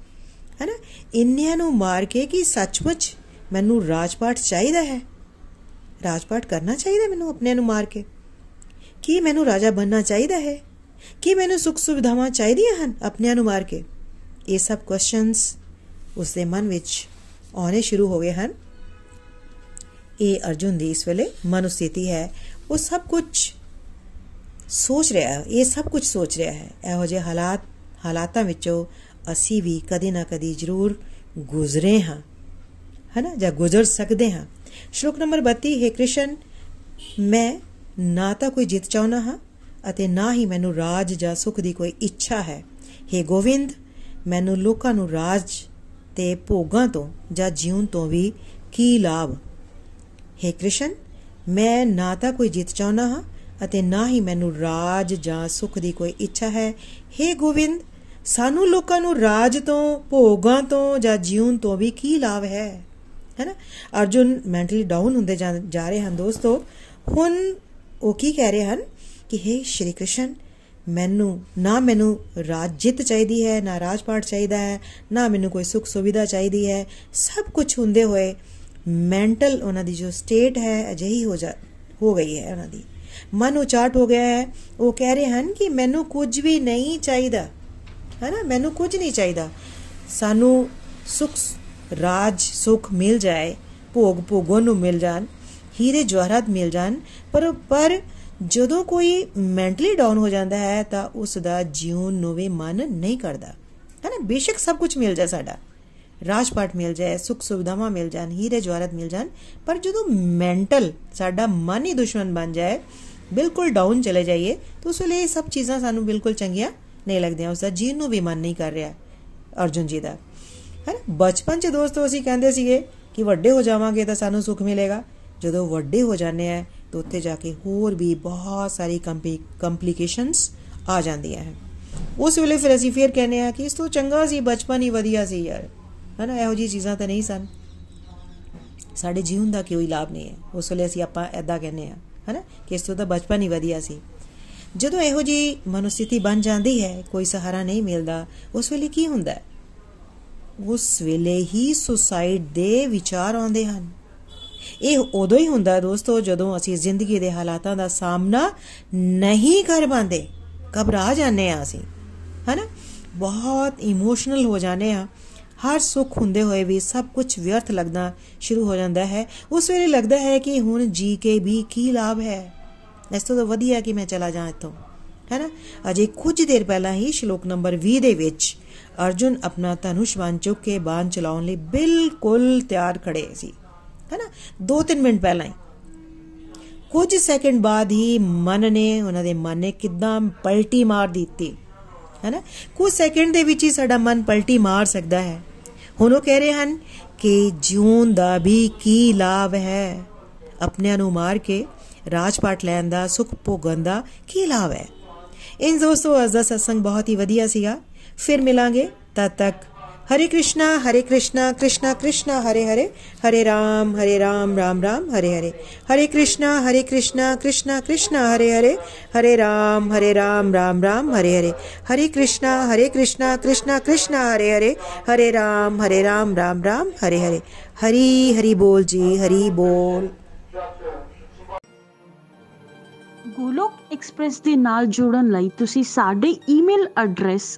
ਹੈਨਾ? ਇੰਨਿਆਂ ਨੂੰ ਮਾਰ ਕੇ ਕੀ ਸੱਚਮੁੱਚ ਮੈਨੂੰ ਰਾਜਪਾਟ ਚਾਹੀਦਾ ਹੈ? ਰਾਜਪਾਟ ਕਰਨਾ ਚਾਹੀਦਾ ਮੈਨੂੰ ਆਪਣਿਆਂ ਨੂੰ ਮਾਰ ਕੇ? ਕੀ ਮੈਨੂੰ ਰਾਜਾ ਬੰਨਣਾ ਚਾਹੀਦਾ ਹੈ? ਕੀ ਮੈਨੂੰ ਸੁੱਖ ਸੁਵਿਧਾਵਾਂ ਚਾਹੀਦੀਆਂ ਹਨ ਆਪਣਿਆਂ ਨੂੰ ਮਾਰ ਕੇ? ਇਹ ਸਭ ਕੁਐਸਚਨਸ ਉਸ ਦੇ ਮਨ ਵਿੱਚ ਆਉਣੇ ਸ਼ੁਰੂ ਹੋ ਗਏ ਹਨ। ਇਹ ਅਰਜੁਨ ਦੀ ਇਸ ਵੇਲੇ ਮਨੁਸਥਿਤੀ ਹੈ। ਉਹ ਸਭ ਕੁਝ ਸੋਚ ਰਿਹਾ ਹੈ। ਇਹ ਸਭ ਕੁਝ ਸੋਚ ਰਿਹਾ ਹੈ। ਇਹੋ ਜਿਹੇ ਹਾਲਾਤ, ਹਾਲਾਤਾਂ ਵਿੱਚੋਂ ਅਸੀਂ ਵੀ ਕਦੇ ਨਾ ਕਦੇ ਜ਼ਰੂਰ ਗੁਜ਼ਰੇ ਹਾਂ। ਹਨਾ? ਜਾਂ ਗੁਜ਼ਰ ਸਕਦੇ ਹਾਂ। ਸ਼ਲੋਕ ਨੰਬਰ 32 ਹੈ ਕ੍ਰਿਸ਼ਨ, ਮੈਂ ਨਾ ਤਾਂ ਕੋਈ ਜਿੱਤ ਚਾਹਨਾ ਹਾਂ ਅਤੇ ਨਾ ਹੀ ਮੈਨੂੰ ਰਾਜ ਜਾਂ ਸੁਖ ਦੀ ਕੋਈ ਇੱਛਾ ਹੈ। हे ਗੋਵਿੰਦ, ਮੈਨੂੰ ਲੋਕਾਂ ਨੂੰ ਰਾਜ ਤੇ ਭੋਗਾਂ ਤੋਂ ਜਾਂ ਜੀਵਨ ਤੋਂ ਵੀ ਕੀ ਲਾਭ हे ਕ੍ਰਿਸ਼ਨ ਮੈਂ ਨਾ ਤਾਂ ਕੋਈ ਜਿੱਤ ਚਾਹਨਾ ਹਾਂ ਅਤੇ ਨਾ ਹੀ ਮੈਨੂੰ ਰਾਜ ਜਾਂ ਸੁਖ ਦੀ ਕੋਈ ਇੱਛਾ ਹੈ हे ਗੋਵਿੰਦ ਸਾਨੂੰ ਲੋਕਾਂ ਨੂੰ ਰਾਜ ਤੋਂ ਭੋਗਾਂ ਤੋਂ ਜਾਂ ਜੀਵਨ ਤੋਂ ਵੀ ਕੀ ਲਾਭ ਹੈ ਹੈਨਾ ਅਰਜੁਨ ਮੈਂਟਲੀ ਡਾਊਨ ਹੁੰਦੇ ਜਾ ਰਹੇ ਹਨ ਦੋਸਤੋ ਹੁਣ ਉਹ ਕੀ ਕਹਿ ਰਹੇ ਹਨ ਕਿ हे ਸ਼੍ਰੀ ਕ੍ਰਿਸ਼ਨ ਮੈਨੂੰ ਨਾ ਮੈਨੂੰ ਰਾਜ ਜਿੱਤ ਚਾਹੀਦੀ ਹੈ ਨਾ ਰਾਜਪਾਟ ਚਾਹੀਦਾ ਹੈ ਨਾ ਮੈਨੂੰ ਕੋਈ ਸੁੱਖ ਸੁਵਿਧਾ ਚਾਹੀਦੀ ਹੈ ਸਭ ਕੁਝ ਹੁੰਦੇ ਹੋਏ ਮੈਂਟਲ ਉਹਨਾਂ ਦੀ ਜੋ ਸਟੇਟ ਹੈ, ਅਜਿਹੀ ਹੋ ਜਾ, ਹੋ ਗਈ ਹੈ ਉਹਨਾਂ ਦੀ। ਮਨ ਉਚਾਟ ਹੋ ਗਿਆ ਹੈ। ਉਹ ਕਹਿ ਰਹੇ ਹਨ ਕਿ ਮੈਨੂੰ ਕੁਝ ਵੀ ਨਹੀਂ ਚਾਹੀਦਾ। ਹੈ ਨਾ ਮੈਨੂੰ ਕੁਝ ਨਹੀਂ ਚਾਹੀਦਾ। ਸਾਨੂੰ ਸੁਖ, ਰਾਜ, ਸੁਖ ਮਿਲ ਜਾਏ, ਭੋਗ ਭੋਗੋਂ ਨੂੰ ਮਿਲ ਜਾਣ, ਹੀਰੇ ਜਵਾਹਰਾਤ ਮਿਲ ਜਾਣ, ਪਰ ਪਰ ਜਦੋਂ ਕੋਈ ਮੈਂਟਲੀ ਡਾਊਨ ਹੋ ਜਾਂਦਾ ਹੈ ਤਾਂ ਉਸ ਦਾ ਜੀਵਨ ਨੂੰ ਵੀ ਮਨ ਨਹੀਂ ਕਰਦਾ। ਹੈ ਨਾ ਬੇਸ਼ੱਕ ਸਭ ਕੁਝ ਮਿਲ ਜਾ ਸਾਡਾ। ਰਾਜਪਾਟ ਮਿਲ ਜਾਏ, ਸੁਖ ਸੁਵਿਧਾਵਾਂ ਮਿਲ ਜਾਣ, ਹੀਰੇ ਜਵਾਹਰਤ ਮਿਲ ਜਾਣ, ਪਰ ਜਦੋਂ ਮੈਂਟਲ ਸਾਡਾ ਮਨ ਹੀ ਦੁਸ਼ਮਣ ਬਣ ਜਾਏ, ਬਿਲਕੁਲ ਡਾਊਨ ਚਲੇ ਜਾਈਏ, ਤਾਂ ਉਸ ਲਈ ਸਭ ਚੀਜ਼ਾਂ ਸਾਨੂੰ ਬਿਲਕੁਲ ਚੰਗੀਆਂ ਨਹੀਂ ਲੱਗਦੀਆਂ, ਉਸ ਦਾ ਜੀਵਨ ਨੂੰ ਵੀ ਮਨ ਨਹੀਂ ਕਰ ਰਿਹਾ, ਅਰਜੁਨ ਜੀ ਦਾ। ਹੈ ਬਚਪਨ 'ਚ ਦੋਸਤੋ ਅਸੀਂ ਕਹਿੰਦੇ ਸੀਗੇ ਕਿ ਵੱਡੇ ਹੋ ਜਾਵਾਂਗੇ ਤਾਂ ਸਾਨੂੰ ਸੁੱਖ ਮਿਲੇਗਾ। ਜਦੋਂ ਵੱਡੇ ਹੋ ਜਾਂਦੇ ਆ, ਤਾਂ ਉੱਥੇ ਜਾ ਕੇ ਹੋਰ ਵੀ ਬਹੁਤ ਸਾਰੀ ਕੰਪਲਿਕੇਸ਼ਨਸ ਆ ਜਾਂਦੀਆਂ ਹਨ। ਉਸ ਵੇਲੇ ਫਿਰ ਅਸੀਂ ਫੇਰ ਕਹਿੰਦੇ ਆ ਕਿ ਇਸ ਤੋਂ ਚੰਗਾ ਸੀ, ਬਚਪਨ ਹੀ ਵਧੀਆ ਸੀ ਯਾਰ। ਹਨਾ ਇਹੋ ਜੀ ਚੀਜ਼ਾਂ ਤਾਂ ਨਹੀਂ ਸਨ। ਸਾਡੇ ਜੀਵਨ ਦਾ ਕੋਈ ਲਾਭ ਨਹੀਂ ਹੈ। ਉਸ ਵੇਲੇ ਅਸੀਂ ਆਪਾਂ ਐਦਾਂ ਕਹਿੰਦੇ ਆ ਹਨਾ ਕਿ ਇਸ ਤੋਂ ਤਾਂ ਬਚਪਨ ਹੀ ਵਧੀਆ ਸੀ। ਜਦੋਂ ਇਹੋ ਜੀ ਮਨੁਸਥਿਤੀ ਬਣ ਜਾਂਦੀ ਹੈ, ਕੋਈ ਸਹਾਰਾ ਨਹੀਂ ਮਿਲਦਾ, ਉਸ ਵੇਲੇ ਕੀ ਹੁੰਦਾ ਹੈ? ਉਸ ਵੇਲੇ ਹੀ ਸੁਸਾਈਡ ਦੇ ਵਿਚਾਰ ਆਉਂਦੇ ਹਨ। ਇਹ ਉਦੋਂ ਹੀ ਹੁੰਦਾ ਦੋਸਤੋ, ਜਦੋਂ ਅਸੀਂ ਜ਼ਿੰਦਗੀ ਦੇ ਹਾਲਾਤਾਂ ਦਾ ਸਾਹਮਣਾ ਨਹੀਂ ਕਰ ਪਾਉਂਦੇ। ਘਬਰਾ ਜਾਂਦੇ ਆ ਅਸੀਂ ਹਨਾ ਬਹੁਤ ਇਮੋਸ਼ਨਲ ਹੋ ਜਾਂਦੇ ਆ ਹਰ ਸੁੱਖ ਹੁੰਦੇ ਹੋਏ ਵੀ ਸਭ ਕੁਝ ਵਿਅਰਥ ਲੱਗਣਾ ਸ਼ੁਰੂ ਹੋ ਜਾਂਦਾ ਹੈ। ਉਸ ਵੇਲੇ ਲੱਗਦਾ ਹੈ ਕਿ ਹੁਣ ਜੀ ਕੇ ਵੀ ਕੀ ਲਾਭ ਹੈ? ਇਸ ਤੋਂ ਵਧੀਆ ਕਿ ਮੈਂ ਚਲਾ ਜਾ ਇੱਥੋਂ। ਹੈਨਾ ਅਜੇ ਕੁਝ ਦੇਰ ਪਹਿਲਾਂ ਹੀ ਸ਼ਲੋਕ ਨੰਬਰ 20 ਦੇ ਵਿੱਚ ਅਰਜੁਨ ਆਪਣਾ ਧਨੁਸ਼ ਬਾਣ ਚੁੱਕ ਕੇ ਬਾਣ ਚਲਾਉਣ ਲਈ ਬਿਲਕੁਲ ਤਿਆਰ ਖੜੇ ਸੀ। ਹੈਨਾ 2-3 ਮਿੰਟ ਪਹਿਲਾਂ ਹੀ। ਕੁਝ ਸੈਕਿੰਡ ਬਾਅਦ ਹੀ ਮਨ ਨੇ ਉਹਨਾਂ ਦੇ ਮਨ ਨੇ ਕਿਦਾਂ ਪਲਟੀ ਮਾਰ ਦਿੱਤੀ। ਹੈਨਾ ਕੁਝ ਸੈਕਿੰਡ ਦੇ ਵਿੱਚ ਹੀ ਸਾਡਾ ਮਨ ਪਲਟੀ ਮਾਰ ਸਕਦਾ ਹੈ। ਹੁਣ ਉਹ ਕਹਿ ਰਹੇ ਹਨ ਕਿ ਜੂਨ ਦਾ ਵੀ ਕੀ ਲਾਭ ਹੈ? ਆਪਣਿਆਂ ਨੂੰ ਮਾਰ ਕੇ ਰਾਜਪਾਟ ਲੈਣ ਦਾ, ਸੁਖ ਭੋਗਣ ਦਾ ਕੀ ਲਾਭ ਹੈ? ਇਨ ਦੋਸਤੋ, ਅੱਜ ਦਾ ਸਤਸੰਗ ਬਹੁਤ ਹੀ ਵਧੀਆ ਸੀਗਾ। ਫਿਰ ਮਿਲਾਂਗੇ ਤਦ ਤੱਕ। हरे कृष्णा हरे कृष्णा कृष्णा कृष्णा हरे हरे हरे राम हरे राम राम राम हरे हरे हरे कृष्णा हरे कृष्णा कृष्णा कृष्णा हरे हरे हरे राम हरे राम राम राम हरे हरे हरे कृष्णा हरे कृष्णा कृष्णा कृष्णा हरे हरे हरे राम हरे राम राम राम हरे हरे हरी हरि बोल जी हरी बोल ਗੋਲੋਕ ਐਕਸਪ੍ਰੈਸ ਦੇ ਨਾਲ ਜੁੜਨ ਲਈ ਤੁਸੀਂ ਸਾਡੇ ਈਮੇਲ ਐਡਰੈਸ